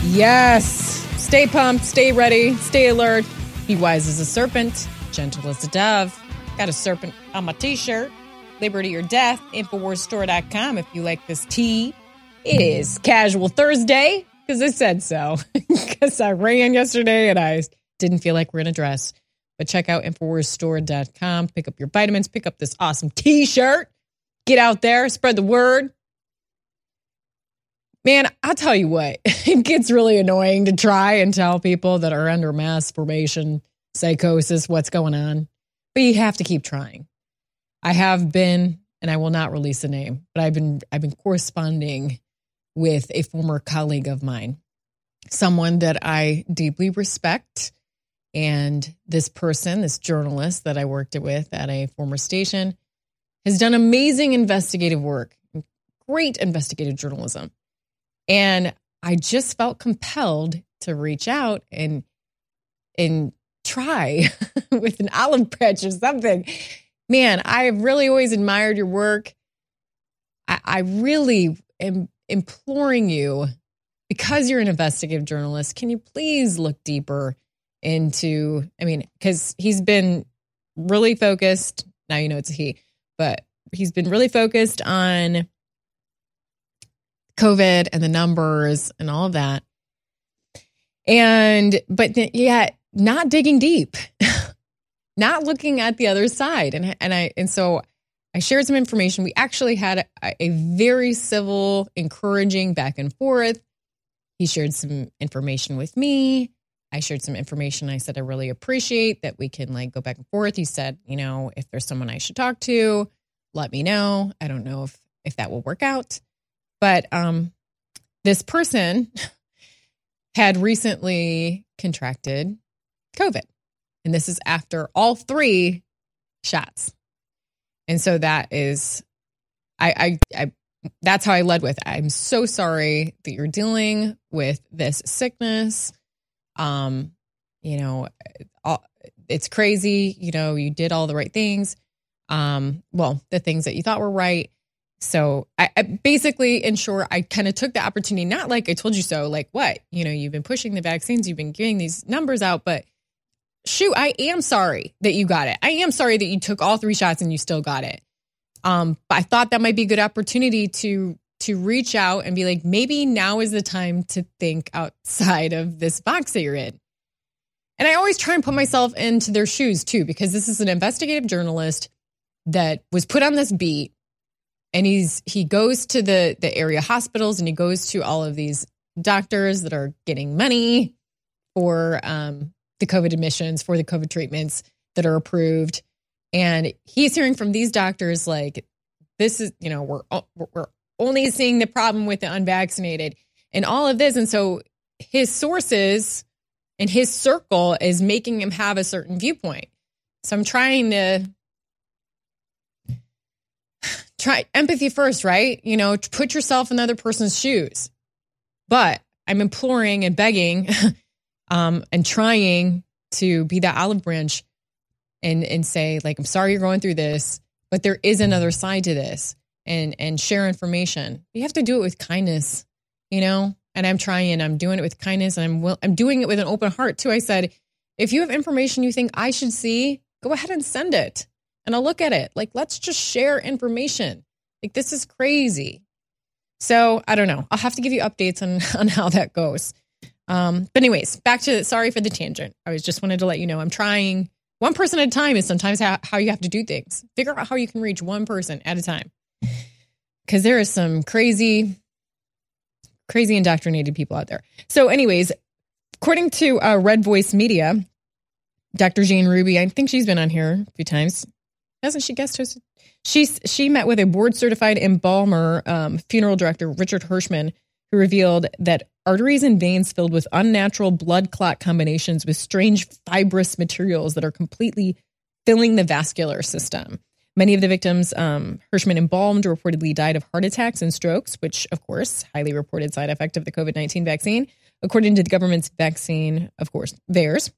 Yes. Stay pumped, stay ready, stay alert. Be wise as a serpent, gentle as a dove. Got a serpent on my t shirt. Liberty or Death, InfoWarsStore.com if you like this tea. It is Casual Thursday because I said so. Because I ran yesterday and I didn't feel like wearing a dress. But check out InfoWarsStore.com. Pick up your vitamins, pick up this awesome t shirt. Get out there, spread the word. Man, I'll tell you what, it gets really annoying to try and tell people that are under mass formation psychosis what's going on, but you have to keep trying. I have been, and I will not release a name, but I've been I've been corresponding with a former colleague of mine, someone that I deeply respect. And this person, this journalist that I worked with at a former station, has done amazing investigative work, great investigative journalism. And I just felt compelled to reach out and and try with an olive branch or something. Man, I have really always admired your work. I, I really am imploring you, because you're an investigative journalist, can you please look deeper into, I mean, because he's been really focused. Now you know it's a he, but he's been really focused on COVID and the numbers and all of that. And, but yet yeah, not digging deep, not looking at the other side. And, and I, and so I shared some information. We actually had a, a very civil, encouraging back and forth. He shared some information with me. I shared some information. I said, I really appreciate that we can like go back and forth. He said, you know, if there's someone I should talk to, let me know. I don't know if, if that will work out. But um, this person had recently contracted COVID. And this is after all three shots. And so that is, I, I, I, that's how I led with. I'm so sorry that you're dealing with this sickness. Um, you know, all, it's crazy. You know, you did all the right things. Um, well, the things that you thought were right. So I, I basically, in short, I kind of took the opportunity, not like I told you so, like what, you know, you've been pushing the vaccines, you've been getting these numbers out, but shoot, I am sorry that you got it. I am sorry that you took all three shots and you still got it. Um, but I thought that might be a good opportunity to to reach out and be like, maybe now is the time to think outside of this box that you're in. And I always try and put myself into their shoes too, because this is an investigative journalist that was put on this beat and he's he goes to the the area hospitals and he goes to all of these doctors that are getting money for um, the COVID admissions, for the COVID treatments that are approved, and he's hearing from these doctors like, "This is you know we're we're only seeing the problem with the unvaccinated and all of this," and so his sources and his circle is making him have a certain viewpoint. So I'm trying to try empathy first, right? You know, put yourself in the other person's shoes. But I'm imploring and begging um, and trying to be that olive branch and and say like I'm sorry you're going through this, but there is another side to this and and share information. You have to do it with kindness, you know? And I'm trying, I'm doing it with kindness and I'm will, I'm doing it with an open heart too. I said, if you have information you think I should see, go ahead and send it and I'll look at it. Like, let's just share information. Like, this is crazy. So I don't know. I'll have to give you updates on, on how that goes. Um, but anyways, back to sorry for the tangent. I was just wanted to let you know I'm trying one person at a time is sometimes how, how you have to do things. Figure out how you can reach one person at a time. Cause there is some crazy, crazy indoctrinated people out there. So, anyways, according to uh, Red Voice Media, Dr. Jane Ruby, I think she's been on here a few times hasn't she guest hosted? She's she met with a board certified embalmer, um, funeral director Richard Hirschman, who revealed that arteries and veins filled with unnatural blood clot combinations with strange fibrous materials that are completely filling the vascular system. Many of the victims um, Hirschman embalmed reportedly died of heart attacks and strokes, which, of course, highly reported side effect of the COVID 19 vaccine. According to the government's vaccine, of course, theirs,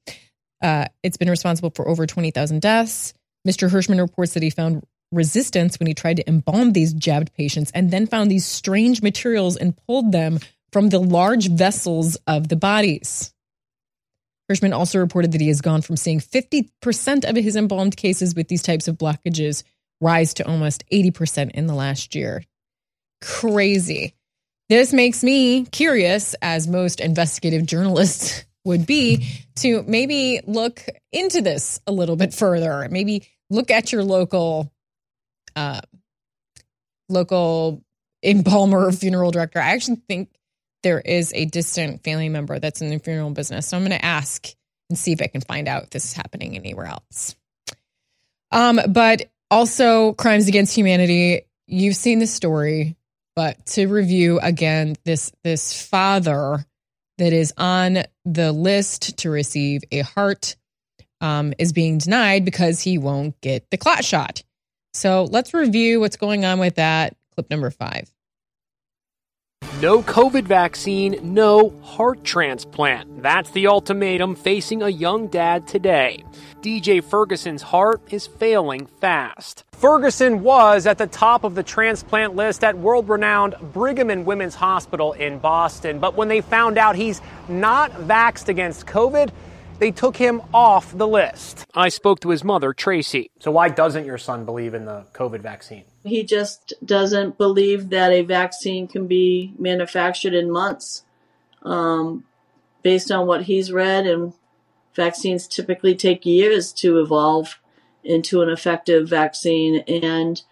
uh, it's been responsible for over 20,000 deaths. Mr. Hirschman reports that he found resistance when he tried to embalm these jabbed patients and then found these strange materials and pulled them from the large vessels of the bodies. Hirschman also reported that he has gone from seeing 50% of his embalmed cases with these types of blockages rise to almost 80% in the last year. Crazy. This makes me curious, as most investigative journalists would be, to maybe look into this a little bit further. Maybe look at your local uh, local embalmer funeral director. I actually think there is a distant family member that's in the funeral business. So I'm going to ask and see if I can find out if this is happening anywhere else. Um, but Also, crimes against humanity. You've seen the story, but to review again, this this father that is on the list to receive a heart um, is being denied because he won't get the clot shot. So let's review what's going on with that. Clip number five. No COVID vaccine, no heart transplant. That's the ultimatum facing a young dad today. DJ Ferguson's heart is failing fast. Ferguson was at the top of the transplant list at world renowned Brigham and Women's Hospital in Boston. But when they found out he's not vaxxed against COVID, they took him off the list. I spoke to his mother, Tracy. So, why doesn't your son believe in the COVID vaccine? He just doesn't believe that a vaccine can be manufactured in months. Um, based on what he's read, and vaccines typically take years to evolve into an effective vaccine. And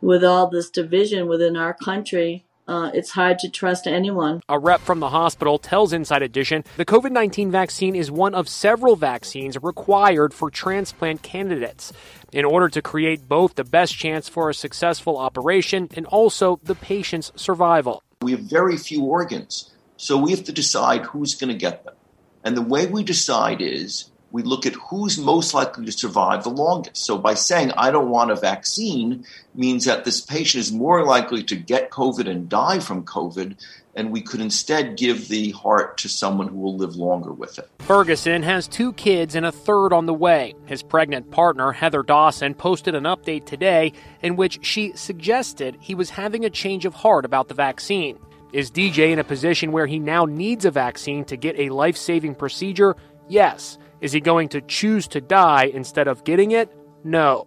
with all this division within our country, uh, it's hard to trust anyone. A rep from the hospital tells Inside Edition the COVID 19 vaccine is one of several vaccines required for transplant candidates in order to create both the best chance for a successful operation and also the patient's survival. We have very few organs, so we have to decide who's going to get them. And the way we decide is we look at who's most likely to survive the longest. So by saying I don't want a vaccine means that this patient is more likely to get COVID and die from COVID, and we could instead give the heart to someone who will live longer with it. Ferguson has two kids and a third on the way. His pregnant partner, Heather Dawson, posted an update today in which she suggested he was having a change of heart about the vaccine. Is DJ in a position where he now needs a vaccine to get a life saving procedure? Yes. Is he going to choose to die instead of getting it? No.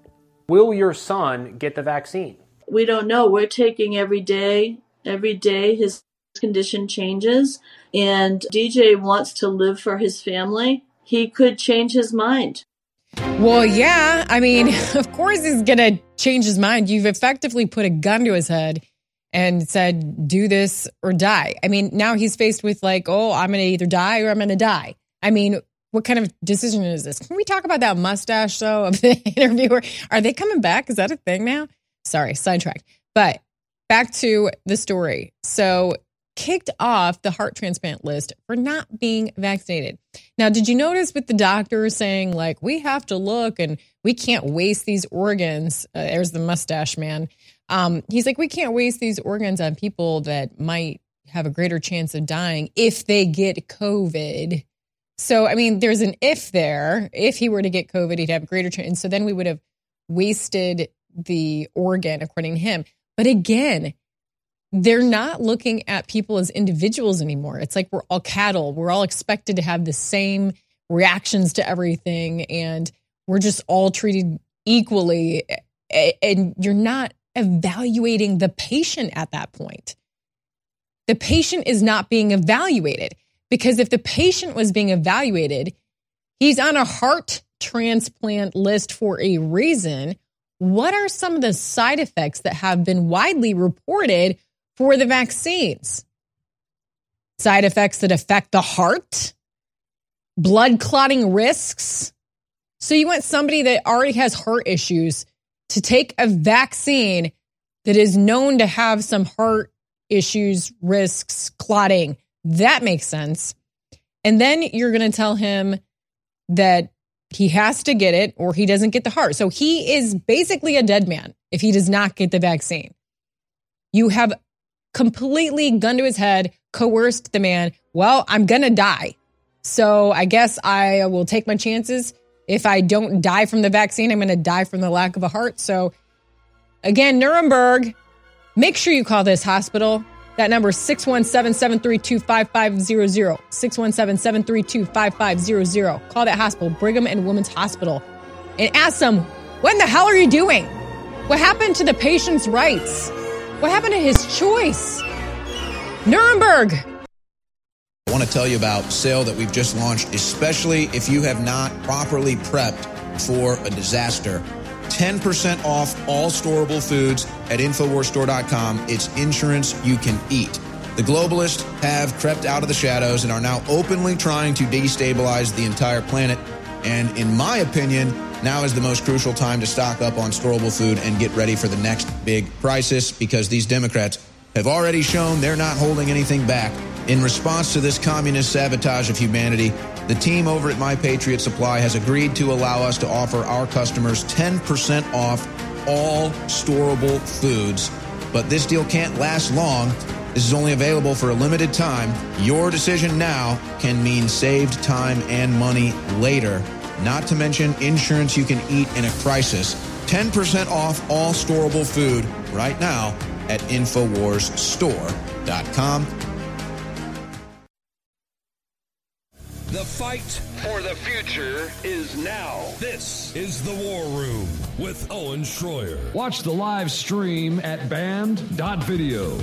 Will your son get the vaccine? We don't know. We're taking every day. Every day his condition changes, and DJ wants to live for his family. He could change his mind. Well, yeah. I mean, of course he's going to change his mind. You've effectively put a gun to his head and said, do this or die. I mean, now he's faced with, like, oh, I'm going to either die or I'm going to die. I mean, what kind of decision is this? Can we talk about that mustache though of the interviewer? Are they coming back? Is that a thing now? Sorry, sidetracked. But back to the story. So kicked off the heart transplant list for not being vaccinated. Now, did you notice with the doctor saying like we have to look and we can't waste these organs? Uh, there's the mustache man. Um, he's like we can't waste these organs on people that might have a greater chance of dying if they get COVID. So, I mean, there's an if there. If he were to get COVID, he'd have greater chance. And so then we would have wasted the organ, according to him. But again, they're not looking at people as individuals anymore. It's like we're all cattle. We're all expected to have the same reactions to everything. And we're just all treated equally. And you're not evaluating the patient at that point. The patient is not being evaluated. Because if the patient was being evaluated, he's on a heart transplant list for a reason. What are some of the side effects that have been widely reported for the vaccines? Side effects that affect the heart, blood clotting risks. So you want somebody that already has heart issues to take a vaccine that is known to have some heart issues, risks, clotting. That makes sense. And then you're going to tell him that he has to get it or he doesn't get the heart. So he is basically a dead man if he does not get the vaccine. You have completely gun to his head, coerced the man. Well, I'm going to die. So I guess I will take my chances. If I don't die from the vaccine, I'm going to die from the lack of a heart. So again, Nuremberg, make sure you call this hospital. That number is 617 732 5500. 617 732 5500. Call that hospital, Brigham and Women's Hospital, and ask them, what in the hell are you doing? What happened to the patient's rights? What happened to his choice? Nuremberg. I want to tell you about sale that we've just launched, especially if you have not properly prepped for a disaster. 10% off all storable foods at InfoWarsStore.com. It's insurance you can eat. The globalists have crept out of the shadows and are now openly trying to destabilize the entire planet. And in my opinion, now is the most crucial time to stock up on storable food and get ready for the next big crisis because these Democrats have already shown they're not holding anything back. In response to this communist sabotage of humanity, the team over at My Patriot Supply has agreed to allow us to offer our customers 10% off all storable foods. But this deal can't last long. This is only available for a limited time. Your decision now can mean saved time and money later, not to mention insurance you can eat in a crisis. 10% off all storable food right now at InfoWarsStore.com. The fight for the future is now. This is the War Room with Owen Schroyer. Watch the live stream at band.video.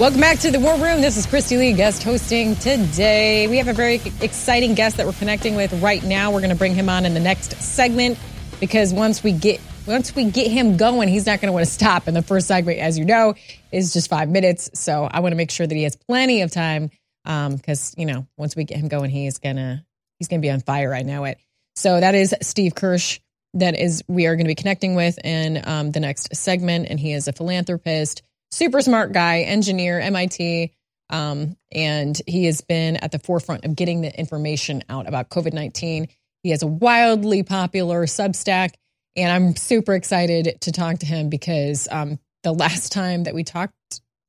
Welcome back to the War Room. This is Christy Lee, guest hosting today. We have a very exciting guest that we're connecting with right now. We're going to bring him on in the next segment because once we get once we get him going, he's not going to want to stop. And the first segment, as you know, is just five minutes. So I want to make sure that he has plenty of time because um, you know once we get him going, he's gonna he's gonna be on fire. I know it. So that is Steve Kirsch. That is we are going to be connecting with in um, the next segment, and he is a philanthropist super smart guy, engineer, MIT. Um, and he has been at the forefront of getting the information out about COVID 19. He has a wildly popular Substack, and I'm super excited to talk to him because um, the last time that we talked,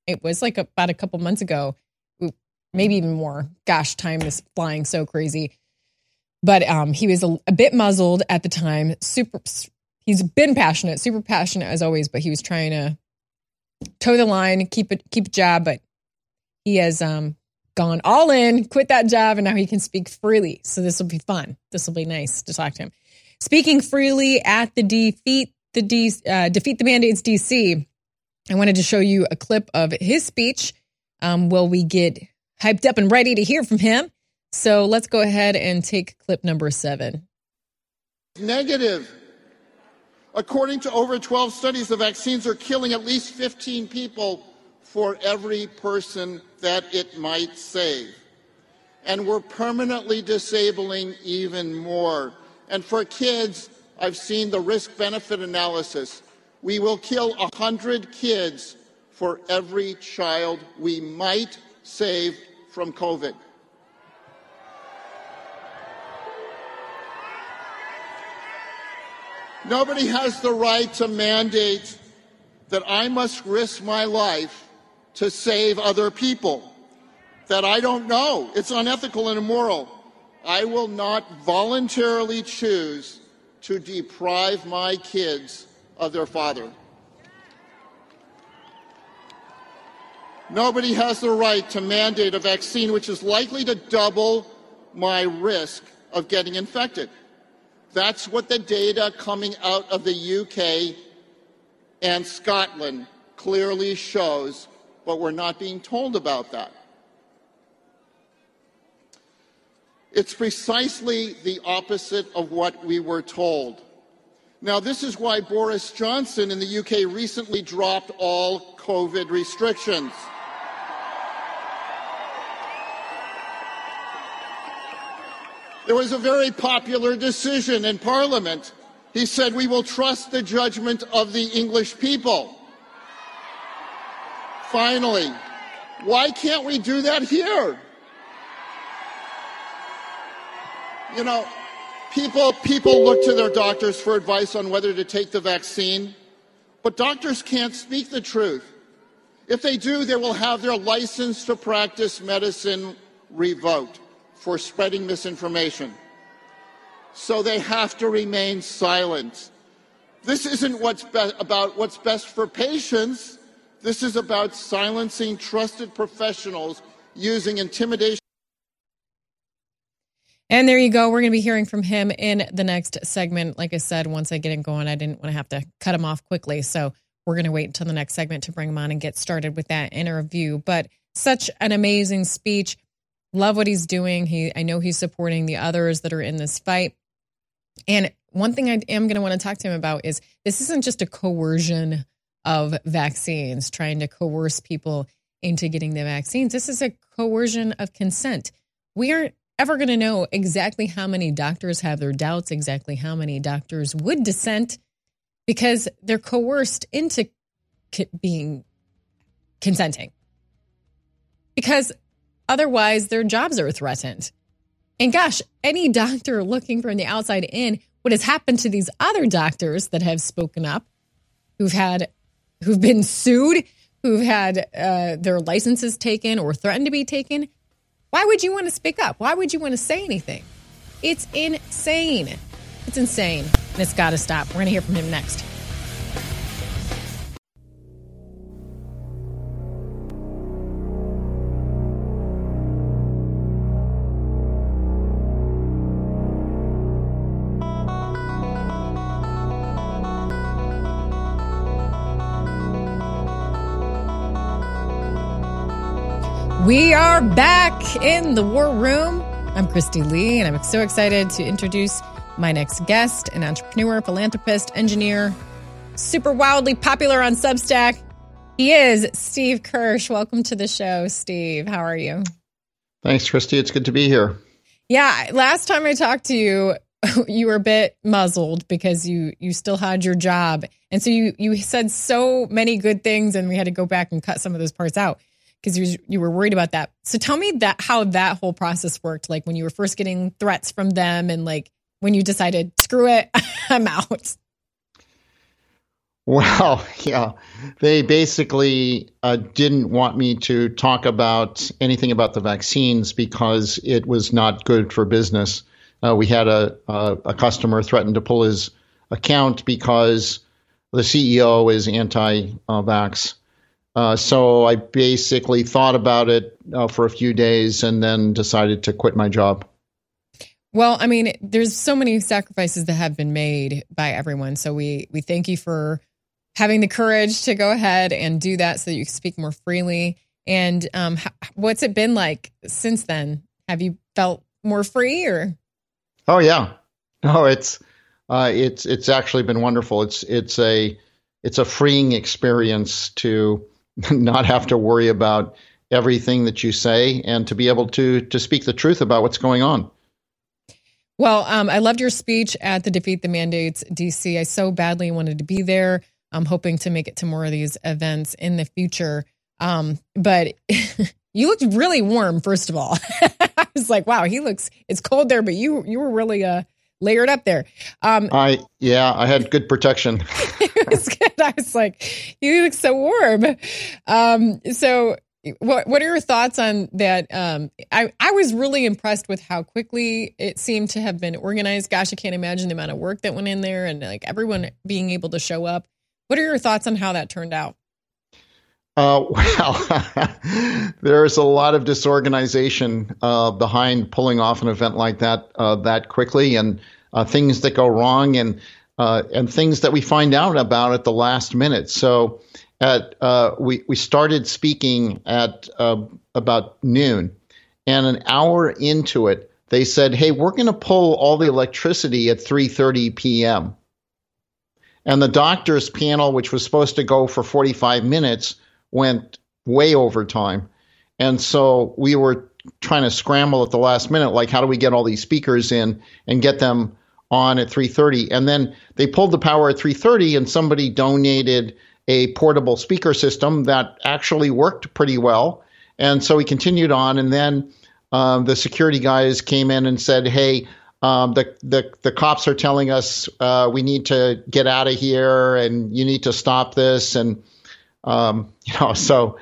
it was like about a couple months ago, maybe even more. Gosh, time is flying so crazy. But um, he was a, a bit muzzled at the time. Super, he's been passionate, super passionate as always, but he was trying to toe the line, keep it keep a job, but he has um gone all in, quit that job, and now he can speak freely. So this will be fun. This will be nice to talk to him. Speaking freely at the defeat the D, uh, defeat the mandates DC. I wanted to show you a clip of his speech. Um, will we get hyped up and ready to hear from him? So let's go ahead and take clip number seven. Negative. According to over 12 studies, the vaccines are killing at least 15 people for every person that it might save. And we're permanently disabling even more. And for kids, I've seen the risk benefit analysis. We will kill 100 kids for every child we might save from COVID. Nobody has the right to mandate that I must risk my life to save other people that I don't know. It's unethical and immoral. I will not voluntarily choose to deprive my kids of their father. Nobody has the right to mandate a vaccine which is likely to double my risk of getting infected. That's what the data coming out of the UK and Scotland clearly shows, but we're not being told about that. It's precisely the opposite of what we were told. Now, this is why Boris Johnson in the UK recently dropped all COVID restrictions. There was a very popular decision in Parliament. He said, We will trust the judgment of the English people. Finally, why can't we do that here? You know, people, people look to their doctors for advice on whether to take the vaccine, but doctors can't speak the truth. If they do, they will have their license to practice medicine revoked for spreading misinformation. So they have to remain silent. This isn't what's be- about what's best for patients. This is about silencing trusted professionals using intimidation. And there you go. We're going to be hearing from him in the next segment. Like I said, once I get him going, I didn't want to have to cut him off quickly. So we're going to wait until the next segment to bring him on and get started with that interview. But such an amazing speech love what he's doing. He, I know he's supporting the others that are in this fight. And one thing I am going to want to talk to him about is this isn't just a coercion of vaccines, trying to coerce people into getting the vaccines. This is a coercion of consent. We aren't ever going to know exactly how many doctors have their doubts, exactly how many doctors would dissent because they're coerced into being consenting. Because otherwise, their jobs are threatened. And gosh, any doctor looking from the outside in, what has happened to these other doctors that have spoken up, who've had, who've been sued, who've had uh, their licenses taken or threatened to be taken? Why would you want to speak up? Why would you want to say anything? It's insane. It's insane. And it's got to stop. We're going to hear from him next. We are back in the war room. I'm Christy Lee, and I'm so excited to introduce my next guest an entrepreneur, philanthropist, engineer, super wildly popular on Substack. He is Steve Kirsch. Welcome to the show, Steve. How are you? Thanks, Christy. It's good to be here. Yeah, last time I talked to you, you were a bit muzzled because you you still had your job, and so you you said so many good things, and we had to go back and cut some of those parts out because you, you were worried about that. So tell me that how that whole process worked, like when you were first getting threats from them, and like when you decided, screw it, I'm out. Well, yeah, they basically uh, didn't want me to talk about anything about the vaccines because it was not good for business. Uh, we had a, a, a customer threaten to pull his account because the CEO is anti-vax. Uh, so I basically thought about it uh, for a few days and then decided to quit my job. Well, I mean, there's so many sacrifices that have been made by everyone. So we we thank you for having the courage to go ahead and do that, so that you can speak more freely. And um, what's it been like since then? Have you felt more free, or? Oh yeah, no, it's uh, it's it's actually been wonderful. It's it's a it's a freeing experience to not have to worry about everything that you say and to be able to to speak the truth about what's going on. Well, um, I loved your speech at the Defeat the Mandates DC. I so badly wanted to be there. I'm hoping to make it to more of these events in the future. Um, but you looked really warm, first of all. I was like, wow, he looks. It's cold there, but you you were really uh layered up there. Um, I yeah, I had good protection. was good. I was like, you look so warm. Um, so what what are your thoughts on that? Um, I I was really impressed with how quickly it seemed to have been organized. Gosh, I can't imagine the amount of work that went in there, and like everyone being able to show up. What are your thoughts on how that turned out? Uh, well, there's a lot of disorganization uh, behind pulling off an event like that uh, that quickly, and uh, things that go wrong, and uh, and things that we find out about at the last minute. So, at uh, we we started speaking at about noon, and an hour into it, they said, "Hey, we're going to pull all the electricity at 3:30 p.m." And the doctors panel, which was supposed to go for 45 minutes went way over time. And so we were trying to scramble at the last minute, like how do we get all these speakers in and get them on at 3:30? And then they pulled the power at 3:30, and somebody donated a portable speaker system that actually worked pretty well. And so we continued on, and then um, the security guys came in and said, "Hey." Um, the, the the cops are telling us uh, we need to get out of here and you need to stop this and um, you know, so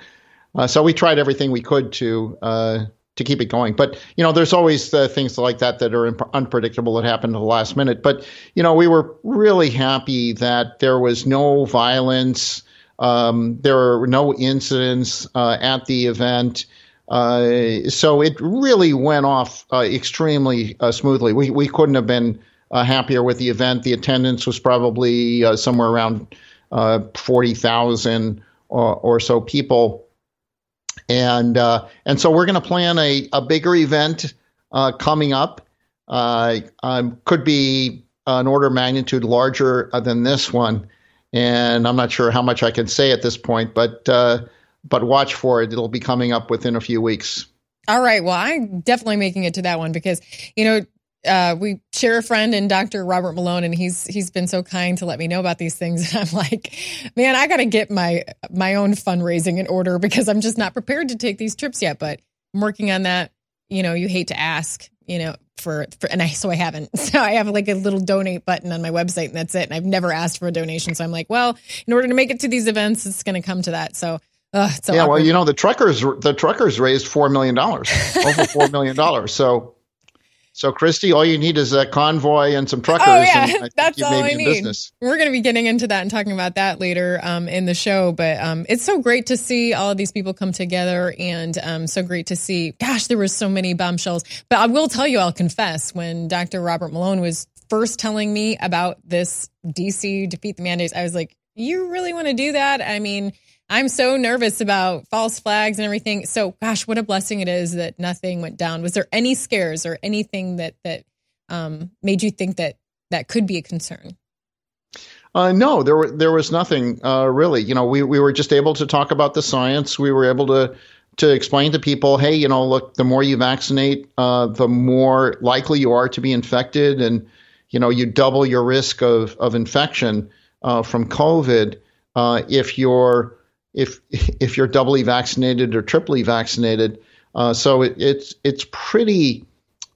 uh, so we tried everything we could to uh, to keep it going. But you know, there's always uh, things like that that are imp- unpredictable that happen at the last minute. But you know, we were really happy that there was no violence. Um, there were no incidents uh, at the event. Uh, so it really went off uh, extremely smoothly. We we couldn't have been happier with the event. The attendance was probably somewhere around forty thousand or, or so people. And uh, and so we're going to plan a, a bigger event uh, coming up. Uh, um, could be an order of magnitude larger than this one, and I'm not sure how much I can say at this point. But uh, but watch for it. It'll be coming up within a few weeks. All right. Well, I'm definitely making it to that one because, you know, uh, we share a friend in Dr. Robert Malone, and he's he's been so kind to let me know about these things. And I'm like, man, I got to get my my own fundraising in order because I'm just not prepared to take these trips yet. But I'm working on that. You know, you hate to ask, you know, for, for and I so I haven't. So I have like a little donate button on my website, and that's it. And I've never asked for a donation. So I'm like, well, in order to make it to these events, it's going to come to that. So uh, yeah, awkward. well, you know, the truckers the truckers raised four million dollars, over four million dollars. So so, Christy, all you need is a convoy and some truckers. Oh yeah, that's all I need. Business. We're going to be getting into that and talking about that later um, in the show. But um, it's so great to see all of these people come together, and um, so great to see. Gosh, there were so many bombshells. But I will tell you, I'll confess, when Dr. Robert Malone was first telling me about this DC defeat the mandates, I was like, "You really want to do that?" I mean. I'm so nervous about false flags and everything. So, gosh, what a blessing it is that nothing went down. Was there any scares or anything that that um, made you think that that could be a concern? Uh, no, there were there was nothing uh, really. You know, we we were just able to talk about the science. We were able to to explain to people, hey, you know, look, the more you vaccinate, uh, the more likely you are to be infected, and you know, you double your risk of of infection uh, from COVID uh, if you're if if you're doubly vaccinated or triply vaccinated. Uh, so it, it's it's pretty.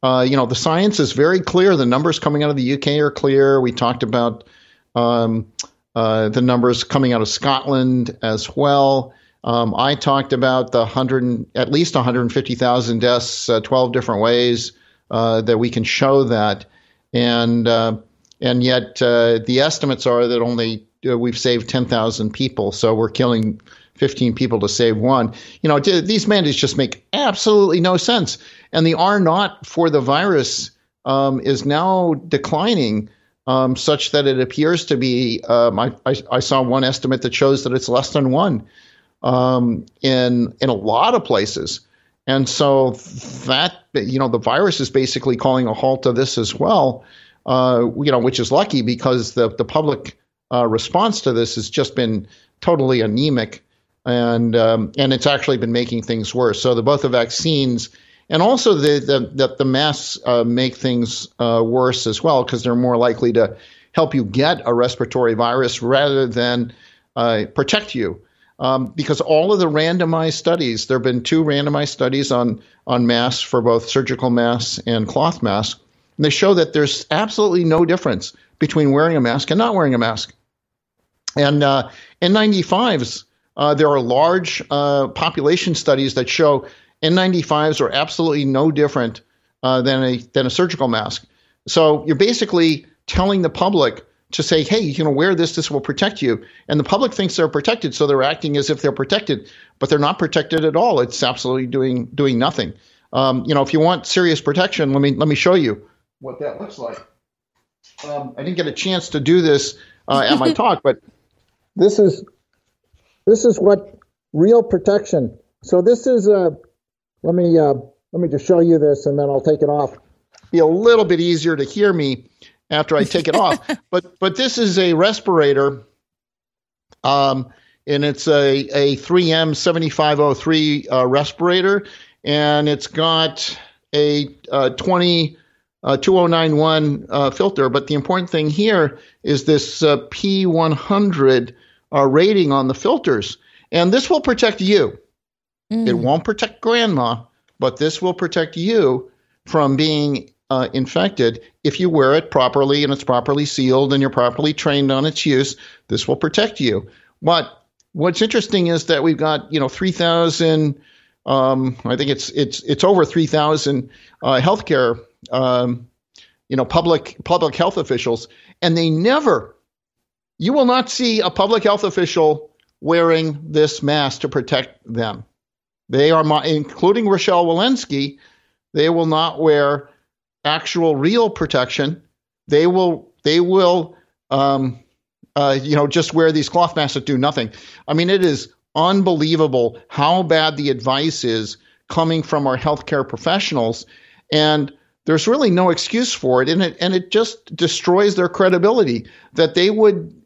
Uh, you know, the science is very clear. The numbers coming out of the UK are clear. We talked about um, uh, the numbers coming out of Scotland as well. Um, I talked about the hundred, at least 150,000 deaths, uh, 12 different ways uh, that we can show that, and uh, and yet uh, the estimates are that only uh, we've saved 10,000 people. So we're killing 15 people to save one. You know, these mandates just make absolutely no sense. And the R naught for the virus um, is now declining. Um, such that it appears to be. Um, I, I, I, saw one estimate that shows that it's less than one um, in in a lot of places, and so that you know the virus is basically calling a halt to this as well. Uh, you know, which is lucky because the the public uh, response to this has just been totally anemic, and um, and it's actually been making things worse. So the both the vaccines and also the the the, the masks uh, make things uh, worse as well because they're more likely to help you get a respiratory virus rather than uh, protect you. Um, because all of the randomized studies, there have been two randomized studies on on masks for both surgical masks and cloth masks, and they show that there's absolutely no difference between wearing a mask and not wearing a mask. And uh, N95s, uh, there are large uh, population studies that show N95s are absolutely no different uh, than a than a surgical mask. So you're basically telling the public to say, "Hey, you know, wear this. This will protect you." And the public thinks they're protected, so they're acting as if they're protected, but they're not protected at all. It's absolutely doing doing nothing. Um, you know, if you want serious protection, let me let me show you what that looks like. Um, I didn't get a chance to do this uh, at my talk, but this is this is what real protection. So this is a. Let me uh, let me just show you this, and then I'll take it off. Be a little bit easier to hear me after I take it off. But but this is a respirator, um, and it's a a 3M 7503 uh, respirator, and it's got a uh, 20 uh, 2091 uh, filter. But the important thing here is this uh, P100 uh, rating on the filters. And this will protect you. Mm. It won't protect grandma, but this will protect you from being uh, infected if you wear it properly and it's properly sealed and you're properly trained on its use. This will protect you. But what's interesting is that we've got you know 3,000. Um, I think it's it's it's over 3,000 uh, healthcare um, you know public public health officials, and they never you will not see a public health official wearing this mask to protect them. They are, including Rochelle Walensky, they will not wear actual real protection. They will, they will, um, uh, you know, just wear these cloth masks that do nothing. I mean, it is unbelievable how bad the advice is coming from our healthcare professionals, and there's really no excuse for it, and it and it just destroys their credibility that they would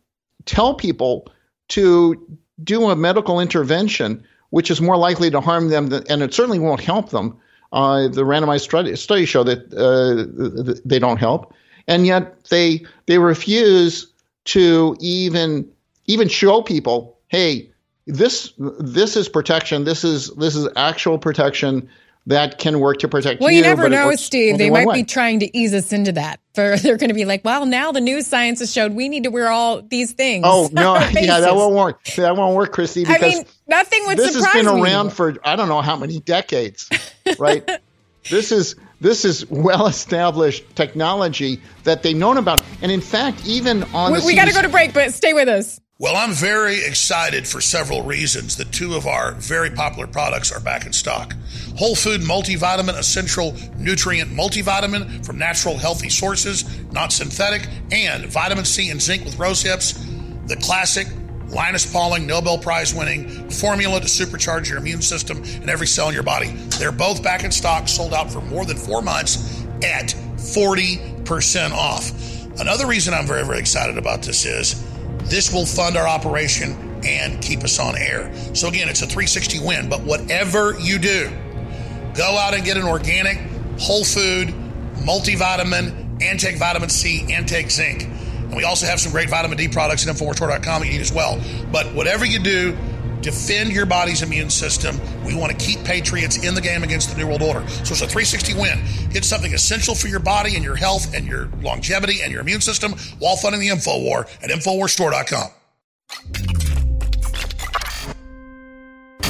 tell people to do a medical intervention which is more likely to harm them, than, and it certainly won't help them. Uh, the randomized study, studies show that uh, they don't help, and yet they they refuse to even even show people, hey, this this is protection. This is this is actual protection that can work to protect well, you. you never know, Steve. They might way. be trying to ease us into that. For they're going to be like, well, now the new science has showed we need to wear all these things. Oh no, yeah, that won't work. That won't work, Christy. Because I mean, nothing would this has been around anymore. for I don't know how many decades, right? this is this is well established technology that they've known about, and in fact, even on We, we got to go to break, but stay with us. Well, I'm very excited for several reasons that two of our very popular products are back in stock. Whole Food Multivitamin Essential Nutrient Multivitamin from natural healthy sources, not synthetic, and vitamin C and zinc with rose hips, the classic Linus Pauling Nobel Prize winning formula to supercharge your immune system and every cell in your body. They're both back in stock, sold out for more than four months at 40% off. Another reason I'm very, very excited about this is this will fund our operation and keep us on air. So, again, it's a 360 win, but whatever you do, go out and get an organic, whole food, multivitamin, and take vitamin C and take zinc. And we also have some great vitamin D products at InfoWarsStore.com you need as well. But whatever you do, defend your body's immune system. We want to keep Patriots in the game against the New World Order. So it's a 360 win. Get something essential for your body and your health and your longevity and your immune system while funding the info war at InfoWarsStore.com.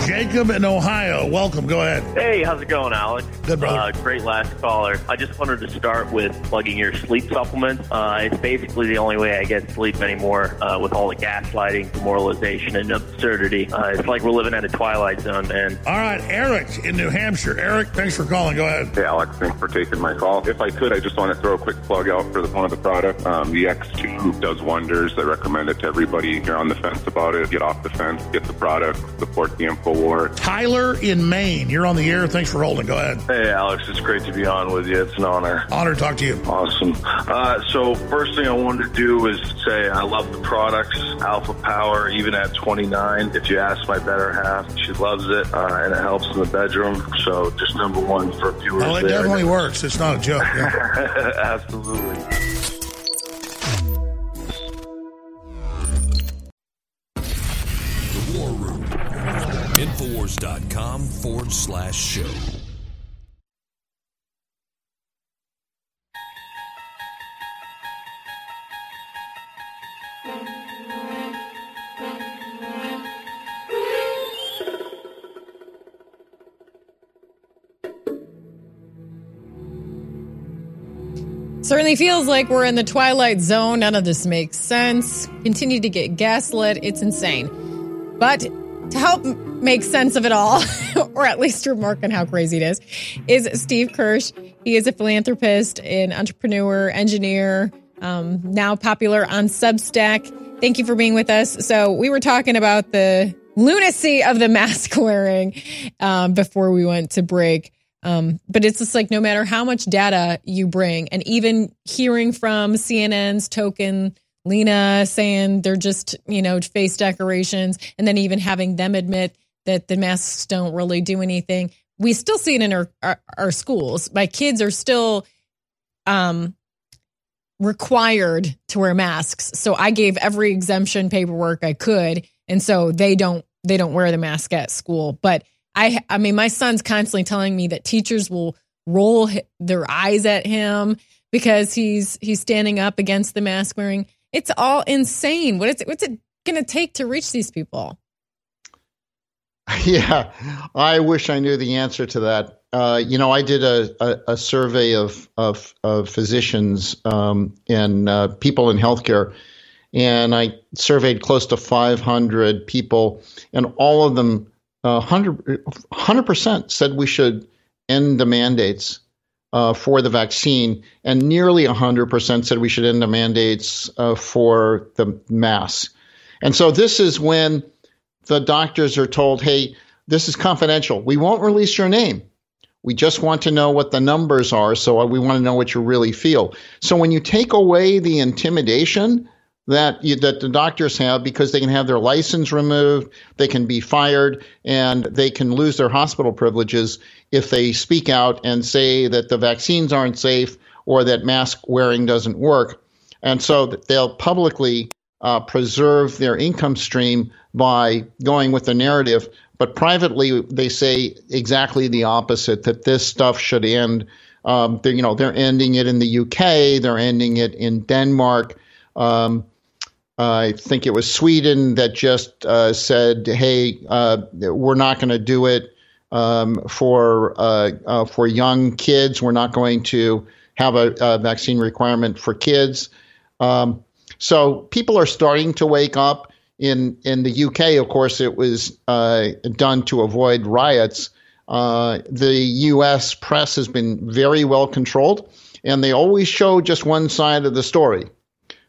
Jacob in Ohio, welcome. Go ahead. Hey, how's it going, Alex? Good, brother. Uh, great last caller. I just wanted to start with plugging your sleep supplement. Uh, it's basically the only way I get sleep anymore uh, with all the gaslighting, demoralization, and absurdity. Uh, it's like we're living at a twilight zone, man. All right, Eric in New Hampshire. Eric, thanks for calling. Go ahead. Hey, Alex, thanks for taking my call. If I could, I just want to throw a quick plug out for the, one of the products. Um, the X2 does wonders. I recommend it to everybody. If you're on the fence about it, get off the fence, get the product, support the InfoWar. Tyler in Maine, you're on the air. Thanks for holding. Go ahead. Hey, Alex, it's great to be on with you. It's an honor. Honor to talk to you. Awesome. Uh, so, first thing I wanted to do is say I love the products, Alpha Power, even at 29. If you ask my better half, she loves it, uh, and it helps in the bedroom. So, just number one for viewers. Oh, it there. definitely works. It's not a joke. Yeah. Absolutely. Infowars.com forward slash show. Certainly feels like we're in the twilight zone. None of this makes sense. Continue to get gaslit. It's insane. But to help make sense of it all, or at least remark on how crazy it is, is Steve Kirsch. He is a philanthropist, an entrepreneur, engineer, um, now popular on Substack. Thank you for being with us. So we were talking about the lunacy of the mask wearing um, before we went to break. Um, but it's just like no matter how much data you bring, and even hearing from CNN's token Lena saying they're just, you know, face decorations, and then even having them admit that the masks don't really do anything. We still see it in our, our, our schools. My kids are still um, required to wear masks. So I gave every exemption paperwork I could. And so they don't they don't wear the mask at school. But I I mean my son's constantly telling me that teachers will roll their eyes at him because he's he's standing up against the mask wearing. It's all insane. What is it what's it going to take to reach these people? Yeah, I wish I knew the answer to that. Uh, you know, I did a, a, a survey of, of, of physicians um, and uh, people in healthcare, and I surveyed close to 500 people, and all of them, uh, 100 percent, said we should end the mandates uh, for the vaccine, and nearly 100 percent said we should end the mandates uh, for the masks. And so this is when the doctors are told, hey, this is confidential. We won't release your name. We just want to know what the numbers are. So we want to know what you really feel. So when you take away the intimidation, that you, that the doctors have because they can have their license removed, they can be fired, and they can lose their hospital privileges if they speak out and say that the vaccines aren't safe or that mask wearing doesn't work. And so they'll publicly uh, preserve their income stream by going with the narrative. But privately, they say exactly the opposite that this stuff should end. Um, you know, they're ending it in the UK, they're ending it in Denmark. Um, I think it was Sweden that just uh, said, "Hey, uh, we're not going to do it um, for uh, uh, for young kids. We're not going to have a, a vaccine requirement for kids." Um, so people are starting to wake up. In in the UK, of course, it was uh, done to avoid riots. The U.S. press has been very well controlled, and they always show just one side of the story.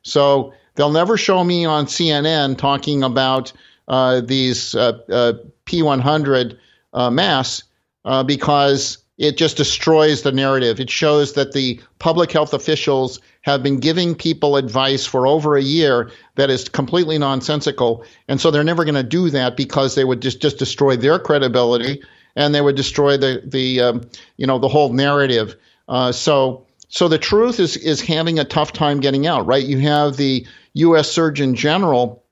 So they'll never show me on CNN talking about uh, these uh, uh P100 uh, masks uh, because it just destroys the narrative. It shows that the public health officials have been giving people advice for over a year that is completely nonsensical. And so they're never going to do that because they would just, just destroy their credibility and they would destroy the, the um, you know, the whole narrative. Uh, so, so the truth is, is having a tough time getting out, right? You have the U.S. Surgeon General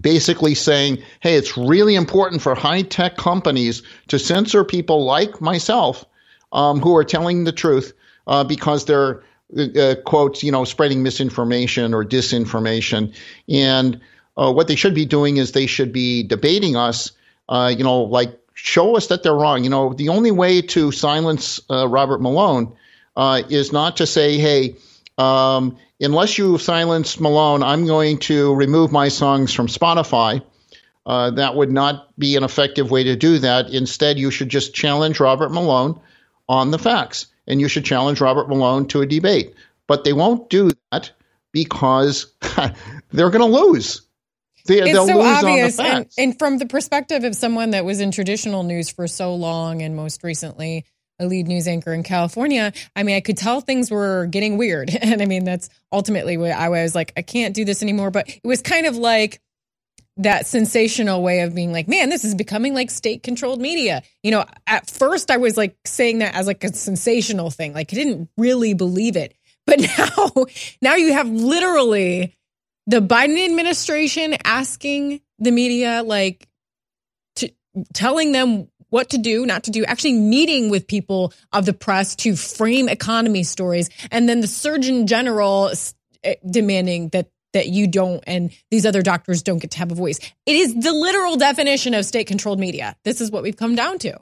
basically saying, hey, it's really important for high tech companies to censor people like myself um, who are telling the truth uh, because they're, uh, uh, you know, spreading misinformation or disinformation. And uh, what they should be doing is they should be debating us, uh, you know, like show us that they're wrong. You know, the only way to silence uh, Robert Malone is not to say, hey, um, unless you silence Malone, I'm going to remove my songs from Spotify. Uh, that would not be an effective way to do that. Instead, you should just challenge Robert Malone on the facts, and you should challenge Robert Malone to a debate. But they won't do that because they're going to lose. They, it's so obvious, and, and from the perspective of someone that was in traditional news for so long, and most recently a lead news anchor in California, I mean, I could tell things were getting weird. And I mean, that's ultimately what I was like, I can't do this anymore. But it was kind of like that sensational way of being like, man, this is becoming like state controlled media. You know, at first I was like saying that as like a sensational thing. Like I didn't really believe it. But now, now you have literally the Biden administration asking the media, like, to, telling them what to do, not to do, actually meeting with people of the press to frame economy stories, and then the Surgeon General eh, demanding that that you don't and these other doctors don't get to have a voice. It is the literal definition of state controlled media. This is what we've come down to.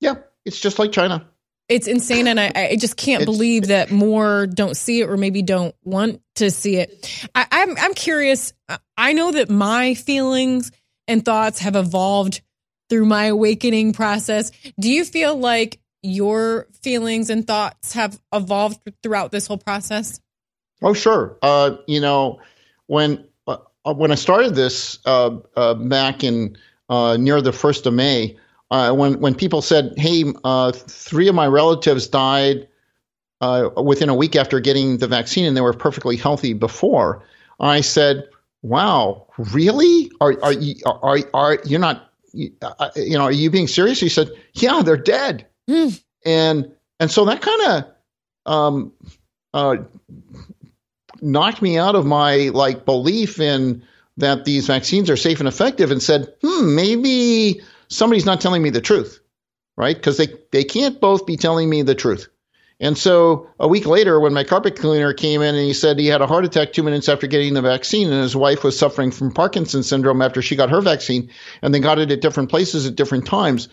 Yeah, it's just like China. It's insane, and I, I just can't believe that more don't see it or maybe don't want to see it. I, I'm I'm curious. I know that my feelings and thoughts have evolved through my awakening process. Do you feel like your feelings and thoughts have evolved throughout this whole process? Oh, sure. Uh, you know, when uh, when I started this uh, uh back in uh, near the first of May, uh, when when people said, "Hey, three of my relatives died within a week after getting the vaccine, and they were perfectly healthy before," I said, "Wow, really? Are are you are are you're not uh, you know, are you being serious? He said, yeah, they're dead. Mm. And, and so that kind of, um, uh, knocked me out of my like belief in that these vaccines are safe and effective and said, hmm, maybe somebody's not telling me the truth, right? Because they, they can't both be telling me the truth. And so a week later, when my carpet cleaner came in and he said he had a heart attack two minutes after getting the vaccine, and his wife was suffering from Parkinson's syndrome after she got her vaccine, and they got it at different places at different times,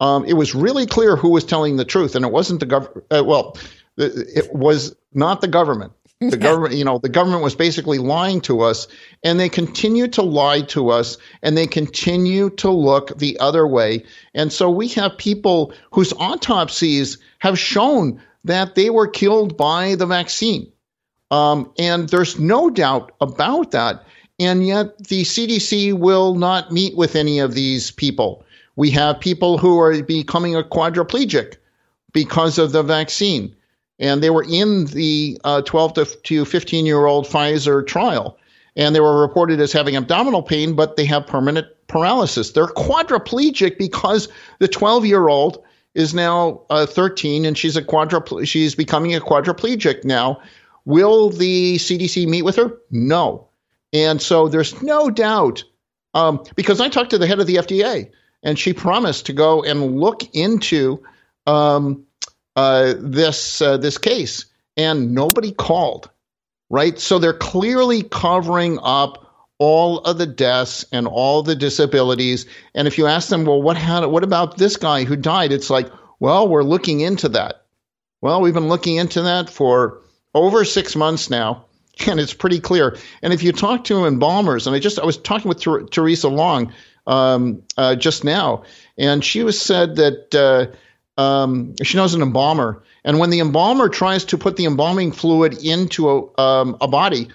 um, it was really clear who was telling the truth, and it wasn't the government. Uh, well, it was not the government. The government, you know, the government was basically lying to us, and they continue to lie to us, and they continue to look the other way. And so we have people whose autopsies have shown that they were killed by the vaccine. Um, and there's no doubt about that. And yet the CDC will not meet with any of these people. We have people who are becoming a quadriplegic because of the vaccine. And they were in the uh, 12 to 15 year old Pfizer trial. and they were reported as having abdominal pain, but they have permanent paralysis. They're quadriplegic because the 12 year old is now uh, 13 and she's a quadruple she's becoming a quadriplegic now. Will the CDC meet with her? No. And so there's no doubt um, because I talked to the head of the FDA and she promised to go and look into um, uh, this uh, this case, and nobody called. Right, so they're clearly covering up all of the deaths and all the disabilities. And if you ask them, well, what had, what about this guy who died? It's like, well, we're looking into that. Well, we've been looking into that for over six months now, and it's pretty clear. And if you talk to embalmers, and I just I was talking with Ter- Theresa Long um, uh, just now, and she was said that uh, um, she knows an embalmer, and when the embalmer tries to put the embalming fluid into a, um, a body,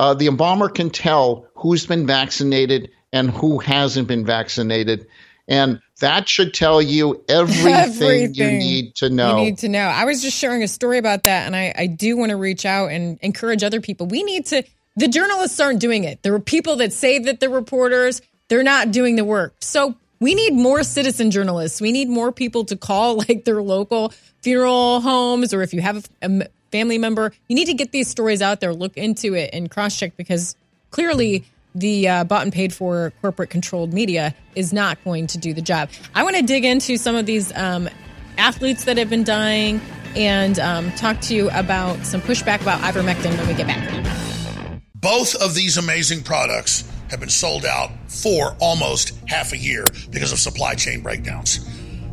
uh, the embalmer can tell who's been vaccinated and who hasn't been vaccinated. And that should tell you everything, everything, you need to know. You need to know. I was just sharing a story about that, and I, I do want to reach out and encourage other people. We need to, the journalists aren't doing it. There are people that say that they're reporters, they're not doing the work. So we need more citizen journalists. We need more people to call like their local funeral homes, or if you have a, family member, you need to get these stories out there, look into it, and cross check because clearly the uh, bought and paid for corporate controlled media is not going to do the job. I want to dig into some of these um, athletes that have been dying and um, talk to you about some pushback about ivermectin when we get back. Both of these amazing products have been sold out for almost half a year because of supply chain breakdowns.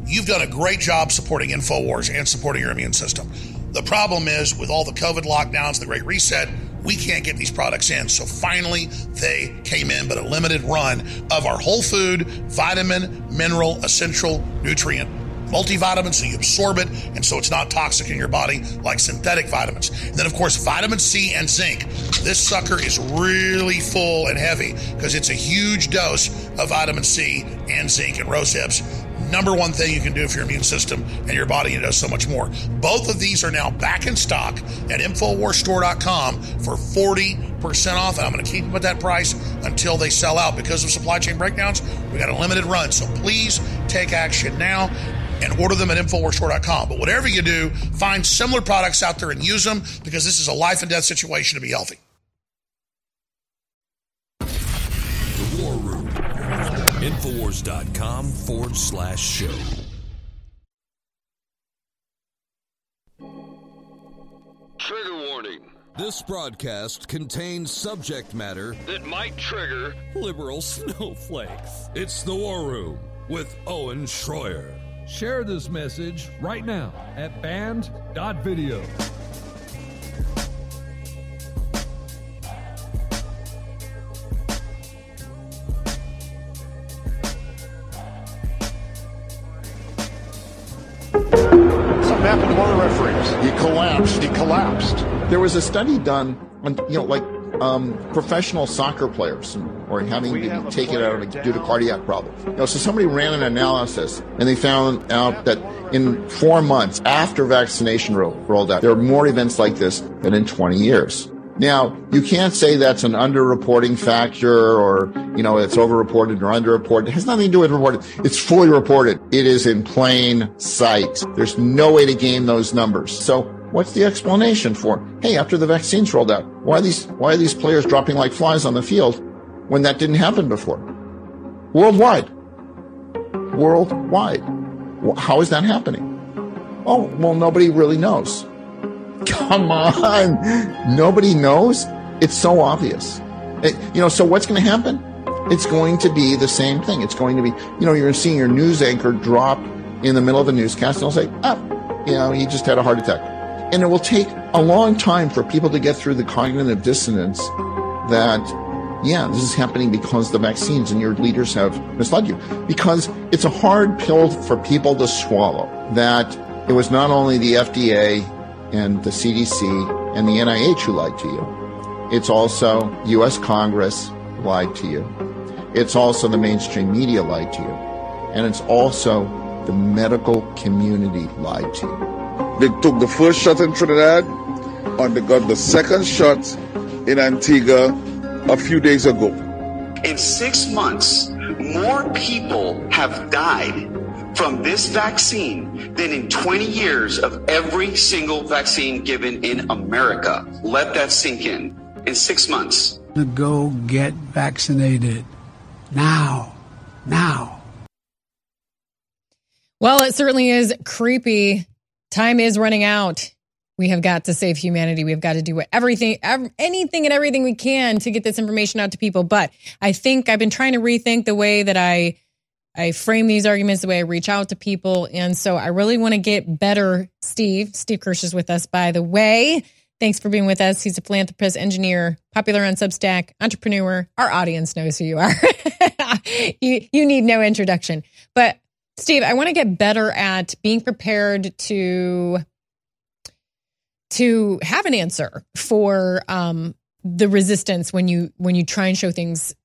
You've done a great job supporting InfoWars and supporting your immune system. The problem is with all the COVID lockdowns, the Great Reset, we can't get these products in. So finally, they came in, but a limited run of our whole food, vitamin, mineral, essential, nutrient multivitamin so you absorb it and so it's not toxic in your body like synthetic vitamins. And then, of course, vitamin C and zinc. This sucker is really full and heavy because it's a huge dose of vitamin C and zinc and rose hips number one thing you can do for your immune system and your body and does so much more. Both of these are now back in stock at InfoWarsStore.com for 40% off. And I'm going to keep them at that price until they sell out because of supply chain breakdowns. We got a limited run. So please take action now and order them at InfoWarsStore.com. But whatever you do, find similar products out there and use them because this is a life and death situation to be healthy. Infowars.com forward slash show. Trigger warning. This broadcast contains subject matter that might trigger liberal snowflakes. It's the War Room with Owen Schroyer. Share this message right now at band.video. happened to one of the referees. He collapsed. He collapsed. There was a study done on, you know, like um, professional soccer players or having to be taken out of, due to cardiac problems. You know, so somebody ran an analysis and they found out that in four months after vaccination ro- rolled out, there were more events like this than in 20 years. Now, you can't say that's an underreporting factor or, you know, it's overreported or underreported. It has nothing to do with reported. It's fully reported. It is in plain sight. There's no way to game those numbers. So what's the explanation for, hey, after the vaccines rolled out, why are these, why are these players dropping like flies on the field when that didn't happen before? Worldwide. Worldwide. How is that happening? Oh, well, nobody really knows. Come on. Nobody knows. It's so obvious. It, you know, so what's going to happen? It's going to be the same thing. It's going to be, you know, you're seeing your news anchor drop in the middle of a newscast and they'll say, ah, you know, he just had a heart attack. And it will take a long time for people to get through the cognitive dissonance that, yeah, this is happening because the vaccines and your leaders have misled you. Because it's a hard pill for people to swallow that it was not only the FDA and the CDC and the NIH who lied to you. It's also U.S. Congress lied to you. It's also the mainstream media lied to you. And it's also the medical community lied to you. They took the first shot in Trinidad and they got the second shot in Antigua a few days ago. In six months, more people have died from this vaccine than in 20 years of every single vaccine given in America. Let that sink in. In six months. To go get vaccinated now. Now. Well, it certainly is creepy. Time is running out. We have got to save humanity. We have got to do everything, anything and everything we can to get this information out to people. But I think I've been trying to rethink the way that I I frame these arguments, the way I reach out to people. And so I really want to get better. Steve, Steve Kirsch is with us, by the way. Thanks for being with us. He's a philanthropist, engineer, popular on Substack, entrepreneur. Our audience knows who you are. you, you need no introduction. But Steve, I want to get better at being prepared to to have an answer for um, the resistance when you when you try and show things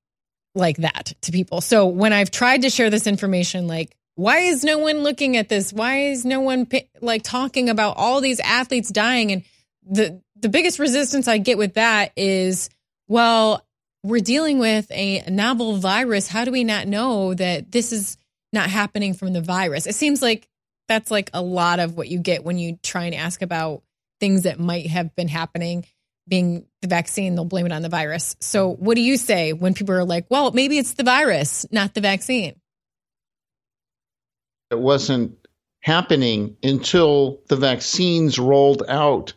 like that to people. So when I've tried to share this information, like, why is no one looking at this? Why is no one like talking about all these athletes dying? And the the biggest resistance I get with that is, well, we're dealing with a novel virus. How do we not know that this is not happening from the virus? It seems like that's like a lot of what you get when you try and ask about things that might have been happening being the vaccine, they'll blame it on the virus. So, what do you say when people are like, well, maybe it's the virus, not the vaccine? It wasn't happening until the vaccines rolled out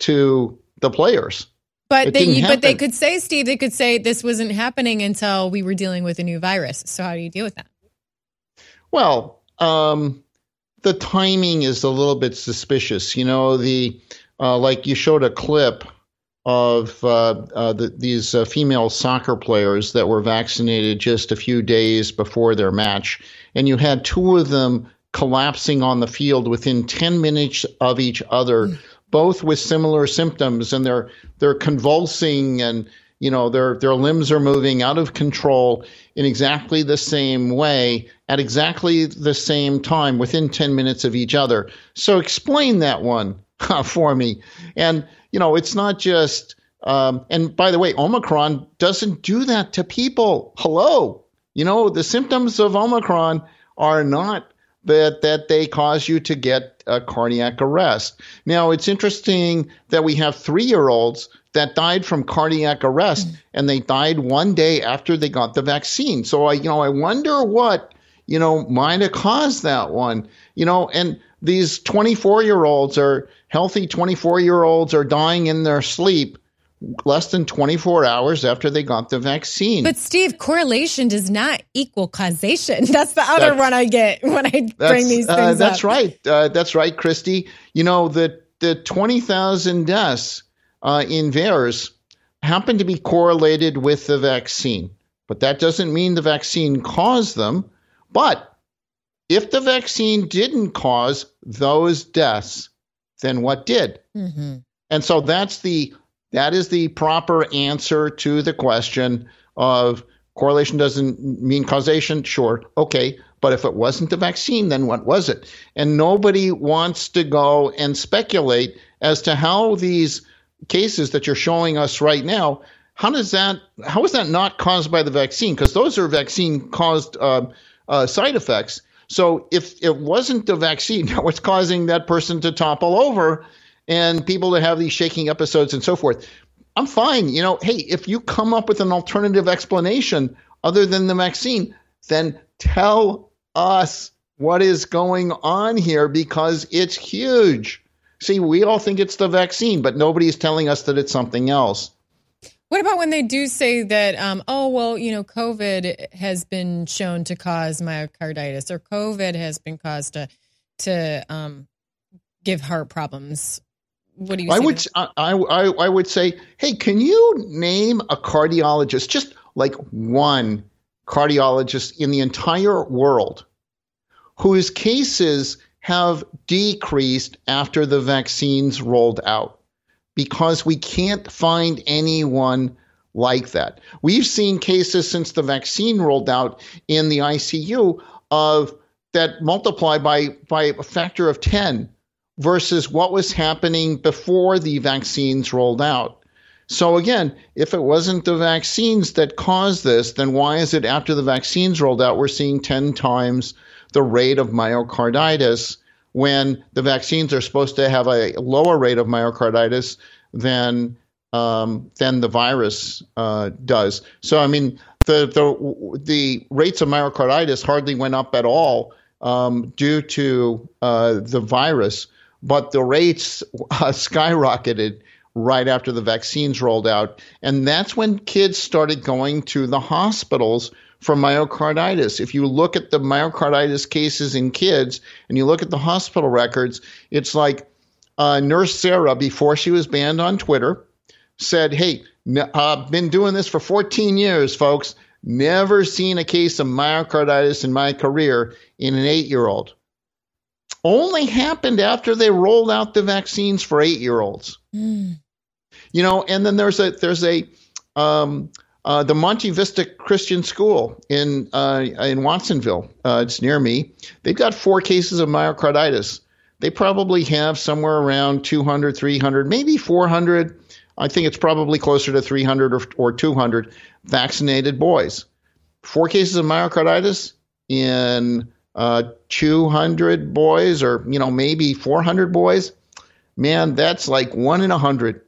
to the players. But they, but they could say, Steve, they could say this wasn't happening until we were dealing with a new virus. So, how do you deal with that? Well, um, the timing is a little bit suspicious. You know, the uh, like you showed a clip of uh, uh, the, these uh, female soccer players that were vaccinated just a few days before their match, and you had two of them collapsing on the field within 10 minutes of each other, mm. both with similar symptoms, and they're they're convulsing and you know their their limbs are moving out of control in exactly the same way at exactly the same time within 10 minutes of each other. So explain that one for me. And you know, it's not just. Um, and by the way, Omicron doesn't do that to people. Hello, you know, the symptoms of Omicron are not that that they cause you to get a cardiac arrest. Now, it's interesting that we have three year olds that died from cardiac arrest, mm-hmm. and they died one day after they got the vaccine. So I, you know, I wonder what you know might have caused that one. You know, and these 24 year olds are healthy 24 year olds are dying in their sleep less than 24 hours after they got the vaccine. But Steve, correlation does not equal causation. That's the other that's, one I get when I bring these uh, things uh, That's up. right. Uh, that's right, Christy. You know, the, the 20,000 deaths uh, in VAERS happen to be correlated with the vaccine. But that doesn't mean the vaccine caused them. But if the vaccine didn't cause those deaths, then what did? Mm-hmm. And so that's the that is the proper answer to the question of correlation doesn't mean causation. Sure, okay, but if it wasn't the vaccine, then what was it? And nobody wants to go and speculate as to how these cases that you're showing us right now. How does that? How is that not caused by the vaccine? Because those are vaccine caused uh, uh, side effects. So if it wasn't the vaccine that was causing that person to topple over and people to have these shaking episodes and so forth, I'm fine. You know, hey, if you come up with an alternative explanation other than the vaccine, then tell us what is going on here because it's huge. See, we all think it's the vaccine, but nobody's telling us that it's something else. What about when they do say that, um, oh, well, you know, COVID has been shown to cause myocarditis or COVID has been caused to, to um, give heart problems? What do you I would, I, I, I would say, hey, can you name a cardiologist, just like one cardiologist in the entire world whose cases have decreased after the vaccines rolled out? Because we can't find anyone like that. We've seen cases since the vaccine rolled out in the ICU of that multiply by by a factor of 10 versus what was happening before the vaccines rolled out. So again, if it wasn't the vaccines that caused this, then why is it after the vaccines rolled out we're seeing 10 times the rate of myocarditis when the vaccines are supposed to have a lower rate of myocarditis than um, than the virus uh, does. So I mean, the the the rates of myocarditis hardly went up at all um, due to uh, the virus, but the rates uh, skyrocketed right after the vaccines rolled out, and that's when kids started going to the hospitals for myocarditis. If you look at the myocarditis cases in kids and you look at the hospital records, it's like uh, Nurse Sarah, before she was banned on Twitter, said, Hey, I've been doing this for 14 years, folks. Never seen a case of myocarditis in my career in an eight year old. Only happened after they rolled out the vaccines for eight year olds. Mm. You know, and then there's a there's a um, uh, the Monte Vista Christian School in uh, in Watsonville. Uh, it's near me. They've got four cases of myocarditis. They probably have somewhere around 200, 300, maybe 400 I think it's probably closer to 300 or, or 200 vaccinated boys. Four cases of myocarditis in uh, 200 boys, or you know maybe 400 boys. Man, that's like one in a hundred.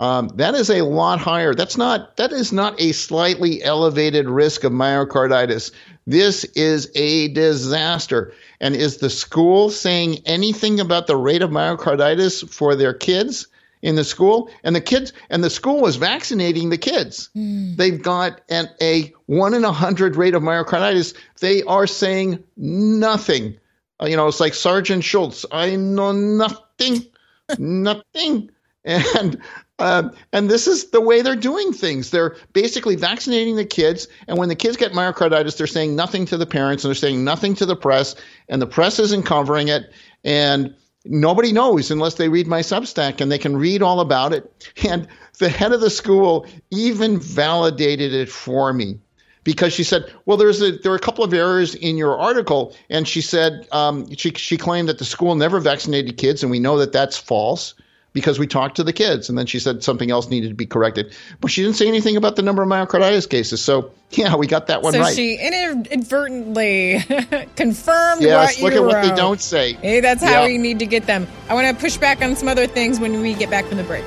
Um, that is a lot higher. That's not that is not a slightly elevated risk of myocarditis. This is a disaster. And is the school saying anything about the rate of myocarditis for their kids? in the school and the kids and the school was vaccinating the kids mm. they've got an, a one in a hundred rate of myocarditis they are saying nothing uh, you know it's like sergeant schultz i know nothing nothing and uh, and this is the way they're doing things. They're basically vaccinating the kids, and when the kids get myocarditis, they're saying nothing to the parents, and they're saying nothing to the press, and the press isn't covering it. And nobody knows unless they read my Substack and they can read all about it. And the head of the school even validated it for me because she said, "Well, there's a, there are a couple of errors in your article," and she said um, she she claimed that the school never vaccinated kids, and we know that that's false because we talked to the kids. And then she said something else needed to be corrected. But she didn't say anything about the number of myocarditis cases. So, yeah, we got that one so right. she inadvertently confirmed yes, what look at wrote. what they don't say. Hey, that's how we need to get them. I want to push back on some other things when we get back from the break.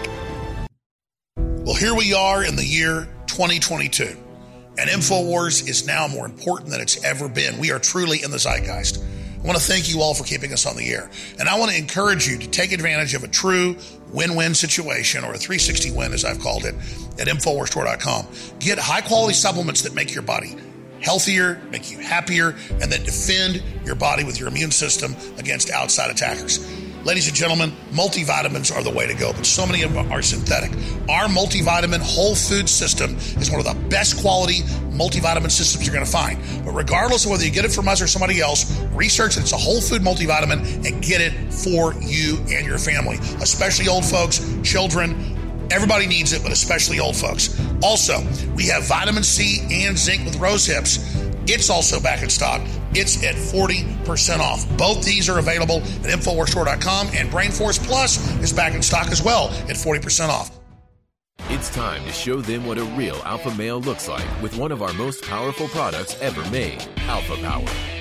Well, here we are in the year 2022. And InfoWars is now more important than it's ever been. We are truly in the zeitgeist. I want to thank you all for keeping us on the air. And I want to encourage you to take advantage of a true win win situation or a 360 win, as I've called it, at InfoWarsStore.com. Get high quality supplements that make your body healthier, make you happier, and that defend your body with your immune system against outside attackers. Ladies and gentlemen, multivitamins are the way to go, but so many of them are synthetic. Our multivitamin whole food system is one of the best quality multivitamin systems you're going to find. But regardless of whether you get it from us or somebody else, research that it's a whole food multivitamin and get it for you and your family, especially old folks, children, Everybody needs it, but especially old folks. Also, we have vitamin C and zinc with rose hips. It's also back in stock. It's at 40% off. Both these are available at InfoWarsStore.com, and BrainForce Plus is back in stock as well at 40% off. It's time to show them what a real alpha male looks like with one of our most powerful products ever made, Alpha Power.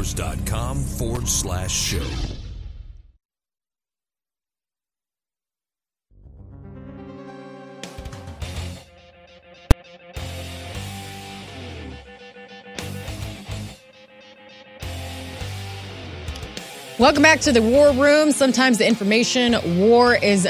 infowars.com forward slash show. Welcome back to the War Room. Sometimes the information war is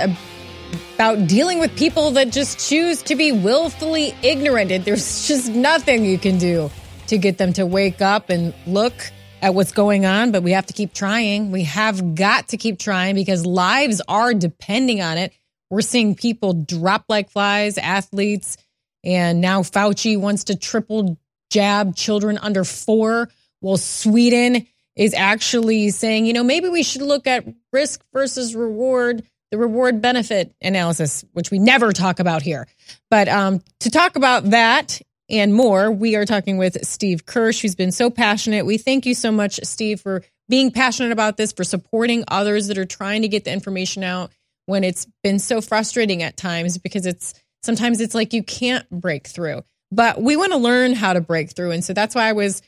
about dealing with people that just choose to be willfully ignorant. There's just nothing you can do to get them to wake up and look at what's going on, but we have to keep trying. We have got to keep trying because lives are depending on it. We're seeing people drop like flies, athletes, and now Fauci wants to triple jab children under four. Well, Sweden is actually saying, you know, maybe we should look at risk versus reward, the reward benefit analysis, which we never talk about here. But um, to talk about that and more, we are talking with Steve Kirsch, who's been so passionate. We thank you so much, Steve, for being passionate about this, for supporting others that are trying to get the information out when it's been so frustrating at times because it's sometimes it's like you can't break through. But we want to learn how to break through. And so that's why I was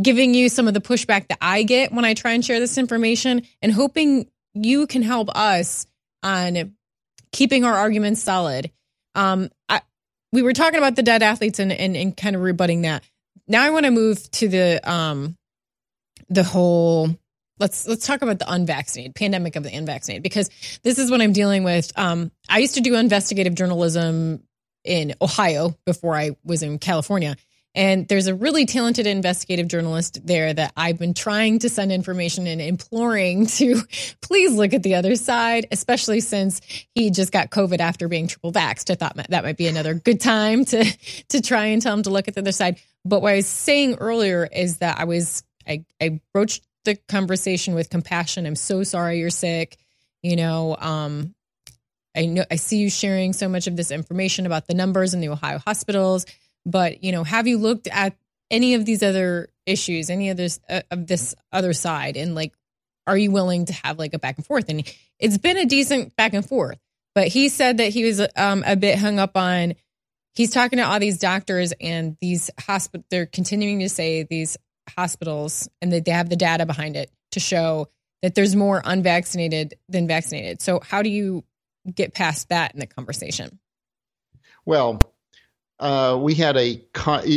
giving you some of the pushback that I get when I try and share this information and hoping you can help us on keeping our arguments solid. Um, we were talking about the dead athletes and, and, and kind of rebutting that. Now I want to move to the um, the whole let's let's talk about the unvaccinated pandemic of the unvaccinated because this is what I'm dealing with. Um, I used to do investigative journalism in Ohio before I was in California, and there's a really talented investigative journalist there that I've been trying to send information and imploring to please look at the other side, especially since he just got COVID after being triple vaxxed. I thought that might be another good time to to try and tell him to look at the other side. But what I was saying earlier is that I was I, I broached the conversation with compassion. I'm so sorry you're sick. You know, um, I know I see you sharing so much of this information about the numbers in the Ohio hospitals. But, you know, have you looked at any of these other issues, any of this, uh, of this other side? And like, are you willing to have like a back and forth? And it's been a decent back and forth, but he said that he was um, a bit hung up on, he's talking to all these doctors and these hospital, they're continuing to say these hospitals and that they have the data behind it to show that there's more unvaccinated than vaccinated. So how do you get past that in the conversation? Well, uh, we had a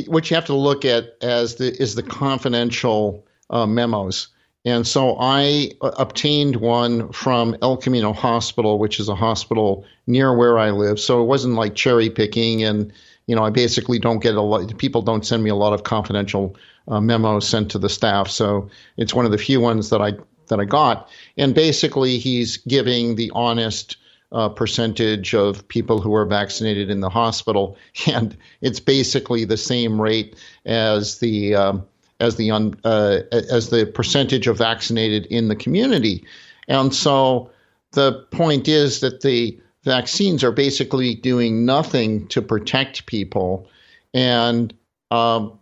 what you have to look at as the is the confidential uh, memos. And so I uh, obtained one from El Camino Hospital, which is a hospital near where I live. So it wasn't like cherry picking, and you know I basically don't get a lot. People don't send me a lot of confidential uh, memos sent to the staff. So it's one of the few ones that I that I got. And basically, he's giving the honest uh, percentage of people who are vaccinated in the hospital, and it's basically the same rate as the um, as the un, uh, as the percentage of vaccinated in the community. And so the point is that the vaccines are basically doing nothing to protect people, and um,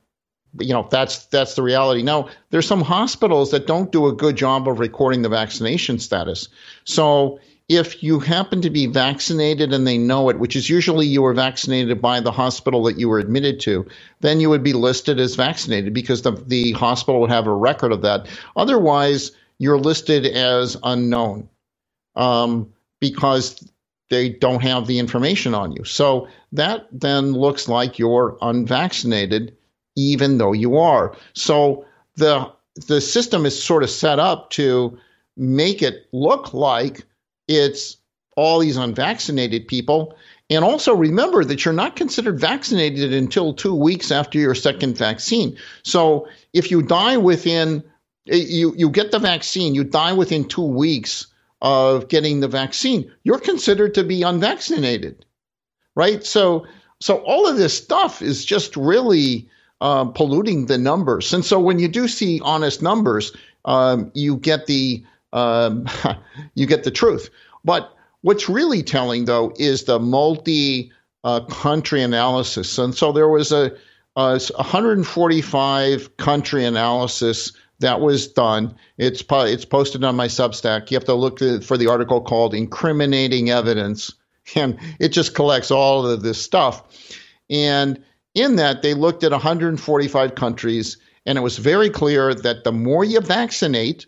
you know that's that's the reality. Now there's some hospitals that don't do a good job of recording the vaccination status, so if you happen to be vaccinated and they know it, which is usually you were vaccinated by the hospital that you were admitted to, then you would be listed as vaccinated because the, the hospital would have a record of that. Otherwise, you're listed as unknown um, because they don't have the information on you. So that then looks like you're unvaccinated, even though you are. So the the system is sort of set up to make it look like it's all these unvaccinated people. And also remember that you're not considered vaccinated until two weeks after your second vaccine. So if you die within, you, you get the vaccine, you die within two weeks of getting the vaccine, you're considered to be unvaccinated, right? So, so all of this stuff is just really uh, polluting the numbers. And so when you do see honest numbers, um, you get the um, you get the truth. But what's really telling, though, is the multi uh, country analysis. And so there was a, a 145 country analysis that was done. It's it's posted on my Substack. You have to look for the article called "Incriminating Evidence," and it just collects all of this stuff. And in that, they looked at 145 countries, and it was very clear that the more you vaccinate,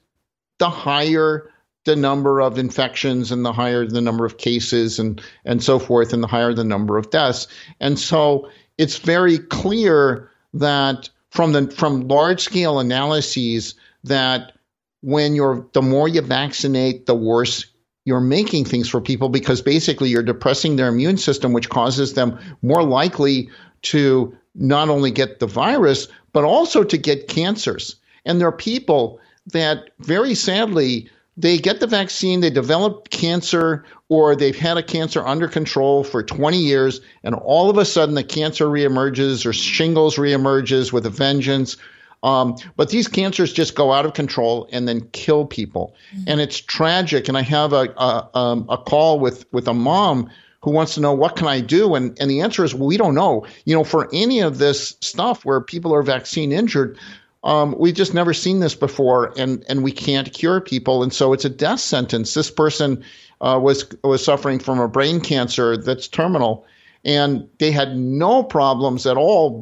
the higher the number of infections and the higher the number of cases and, and so forth, and the higher the number of deaths. And so it's very clear that from the from large scale analyses that when you're the more you vaccinate, the worse you're making things for people because basically you're depressing their immune system, which causes them more likely to not only get the virus, but also to get cancers. And there are people that very sadly they get the vaccine, they develop cancer, or they've had a cancer under control for 20 years, and all of a sudden the cancer reemerges or shingles reemerges with a vengeance. Um, but these cancers just go out of control and then kill people, mm-hmm. and it's tragic. And I have a a, um, a call with with a mom who wants to know what can I do, and and the answer is well, we don't know. You know, for any of this stuff where people are vaccine injured, um, we've just never seen this before, and and we can't cure people, and so it's a death sentence. This person uh, was was suffering from a brain cancer that's terminal, and they had no problems at all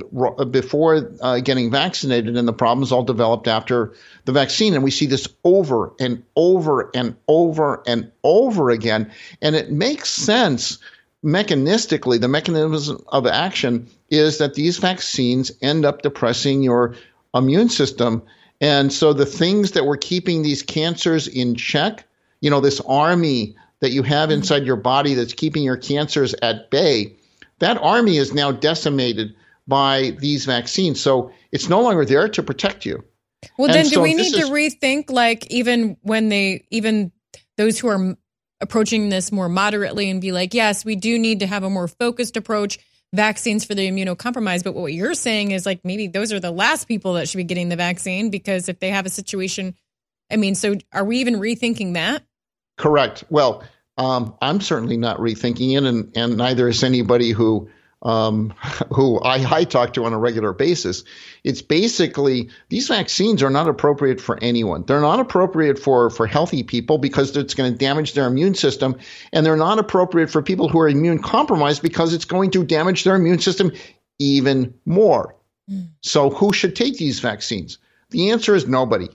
before uh, getting vaccinated, and the problems all developed after the vaccine. And we see this over and over and over and over again, and it makes sense mechanistically. The mechanism of action is that these vaccines end up depressing your immune system. And so the things that were keeping these cancers in check, you know, this army that you have mm-hmm. inside your body that's keeping your cancers at bay, that army is now decimated by these vaccines. So it's no longer there to protect you. Well, and then do we need is, to rethink, like, even when they, even those who are approaching this more moderately and be like, yes, we do need to have a more focused approach vaccines for the immunocompromised. But what you're saying is like maybe those are the last people that should be getting the vaccine because if they have a situation, I mean, so are we even rethinking that? Correct. Well, um, I'm certainly not rethinking it, and, and neither is anybody who um, who I, I talk to on a regular basis. It's basically these vaccines are not appropriate for anyone. They're not appropriate for, for healthy people because it's going to damage their immune system. And they're not appropriate for people who are immune compromised because it's going to damage their immune system even more. Mm. So, who should take these vaccines? The answer is nobody.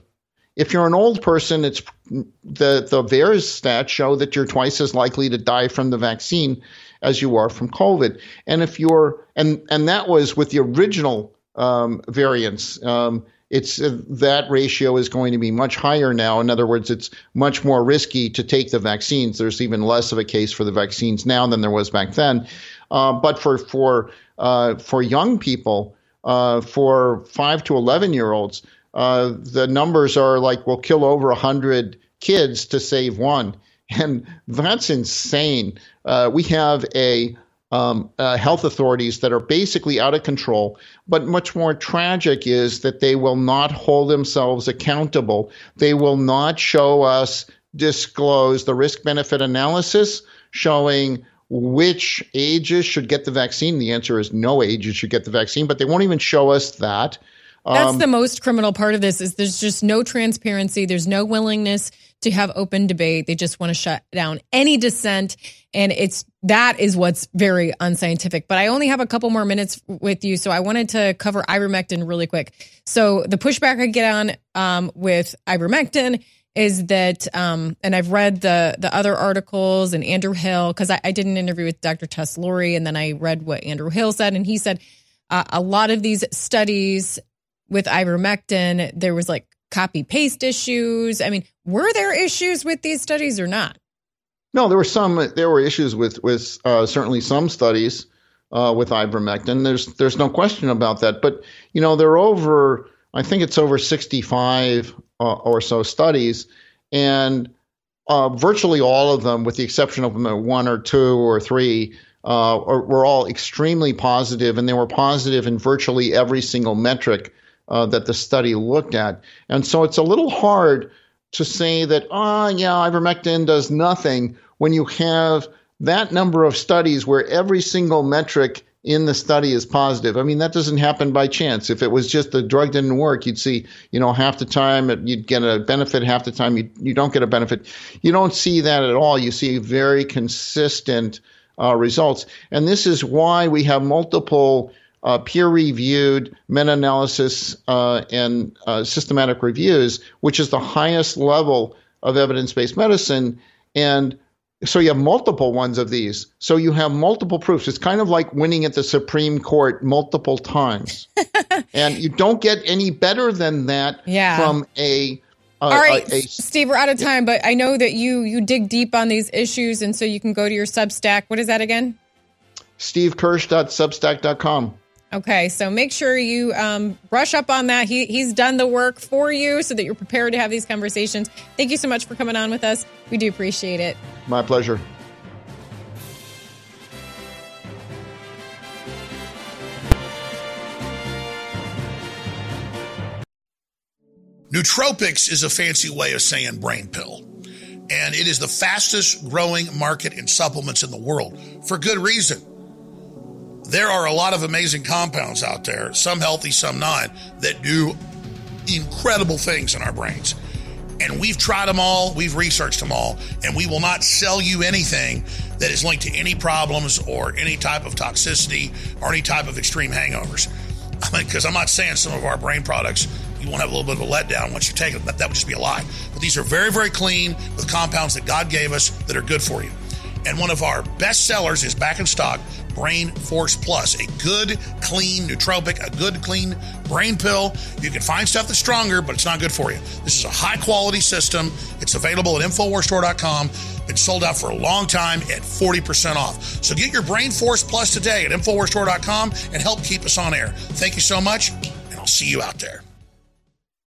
If you're an old person, it's the the VAERS stats show that you're twice as likely to die from the vaccine as you are from COVID. And if you're and and that was with the original um, variants. Um, it's uh, that ratio is going to be much higher now. In other words, it's much more risky to take the vaccines. There's even less of a case for the vaccines now than there was back then. Uh, but for for uh, for young people, uh, for five to eleven year olds, uh, the numbers are like we'll kill over hundred kids to save one. And that's insane. Uh, we have a um, uh, health authorities that are basically out of control. But much more tragic is that they will not hold themselves accountable. They will not show us, disclose the risk benefit analysis showing which ages should get the vaccine. The answer is no ages should get the vaccine, but they won't even show us that. That's um, the most criminal part of this is there's just no transparency. There's no willingness to have open debate. They just want to shut down any dissent. And it's that is what's very unscientific. But I only have a couple more minutes with you. So I wanted to cover ivermectin really quick. So the pushback I get on um, with ivermectin is that um, and I've read the the other articles and Andrew Hill because I, I, did an interview with Dr. Tess Lawrie and then I read what Andrew Hill said and he said uh, a lot of these studies with ivermectin there was like copy paste issues? I mean, were there issues with these studies or not? No, there were some. There were issues with with uh, certainly some studies uh, with ivermectin. There's there's no question about that. But you know, there are over. I think it's over 65 uh, or so studies, and uh, virtually all of them, with the exception of one or two or three, uh, were all extremely positive, and they were positive in virtually every single metric uh, that the study looked at. And so it's a little hard to say that, oh, yeah, ivermectin does nothing when you have that number of studies where every single metric in the study is positive. I mean, that doesn't happen by chance. If it was just the drug didn't work, you'd see, you know, half the time you'd get a benefit, half the time you, you don't get a benefit. You don't see that at all. You see very consistent uh, results. And this is why we have multiple uh, peer-reviewed meta-analysis uh, and uh, systematic reviews, which is the highest level of evidence-based medicine. And so you have multiple ones of these. So you have multiple proofs. It's kind of like winning at the Supreme Court multiple times. and you don't get any better than that yeah. from a Uh, All right, a- Steve, we're out of time, but I know that you you dig deep on these issues, and so you can go to your Substack. What is that again? SteveKirsch.substack.com. Okay, so make sure you um, brush up on that. He he's done the work for you so that you're prepared to have these conversations. Thank you so much for coming on with us. We do appreciate it. My pleasure. Nootropics is a fancy way of saying brain pill. And it is the fastest growing market in supplements in the world for good reason. There are a lot of amazing compounds out there, some healthy, some not, that do incredible things in our brains. And we've tried them all, we've researched them all, and we will not sell you anything that is linked to any problems or any type of toxicity or any type of extreme hangovers. Because I'm not saying some of our brain products you won't have a little bit of a letdown once you take them. That, that would just be a lie. But these are very, very clean with compounds that God gave us that are good for you. And one of our best sellers is back in stock Brain Force Plus, a good, clean nootropic, a good, clean brain pill. You can find stuff that's stronger, but it's not good for you. This is a high quality system. It's available at InfoWarsStore.com. Been sold out for a long time at 40% off. So get your Brain Force Plus today at InfoWarsStore.com and help keep us on air. Thank you so much, and I'll see you out there.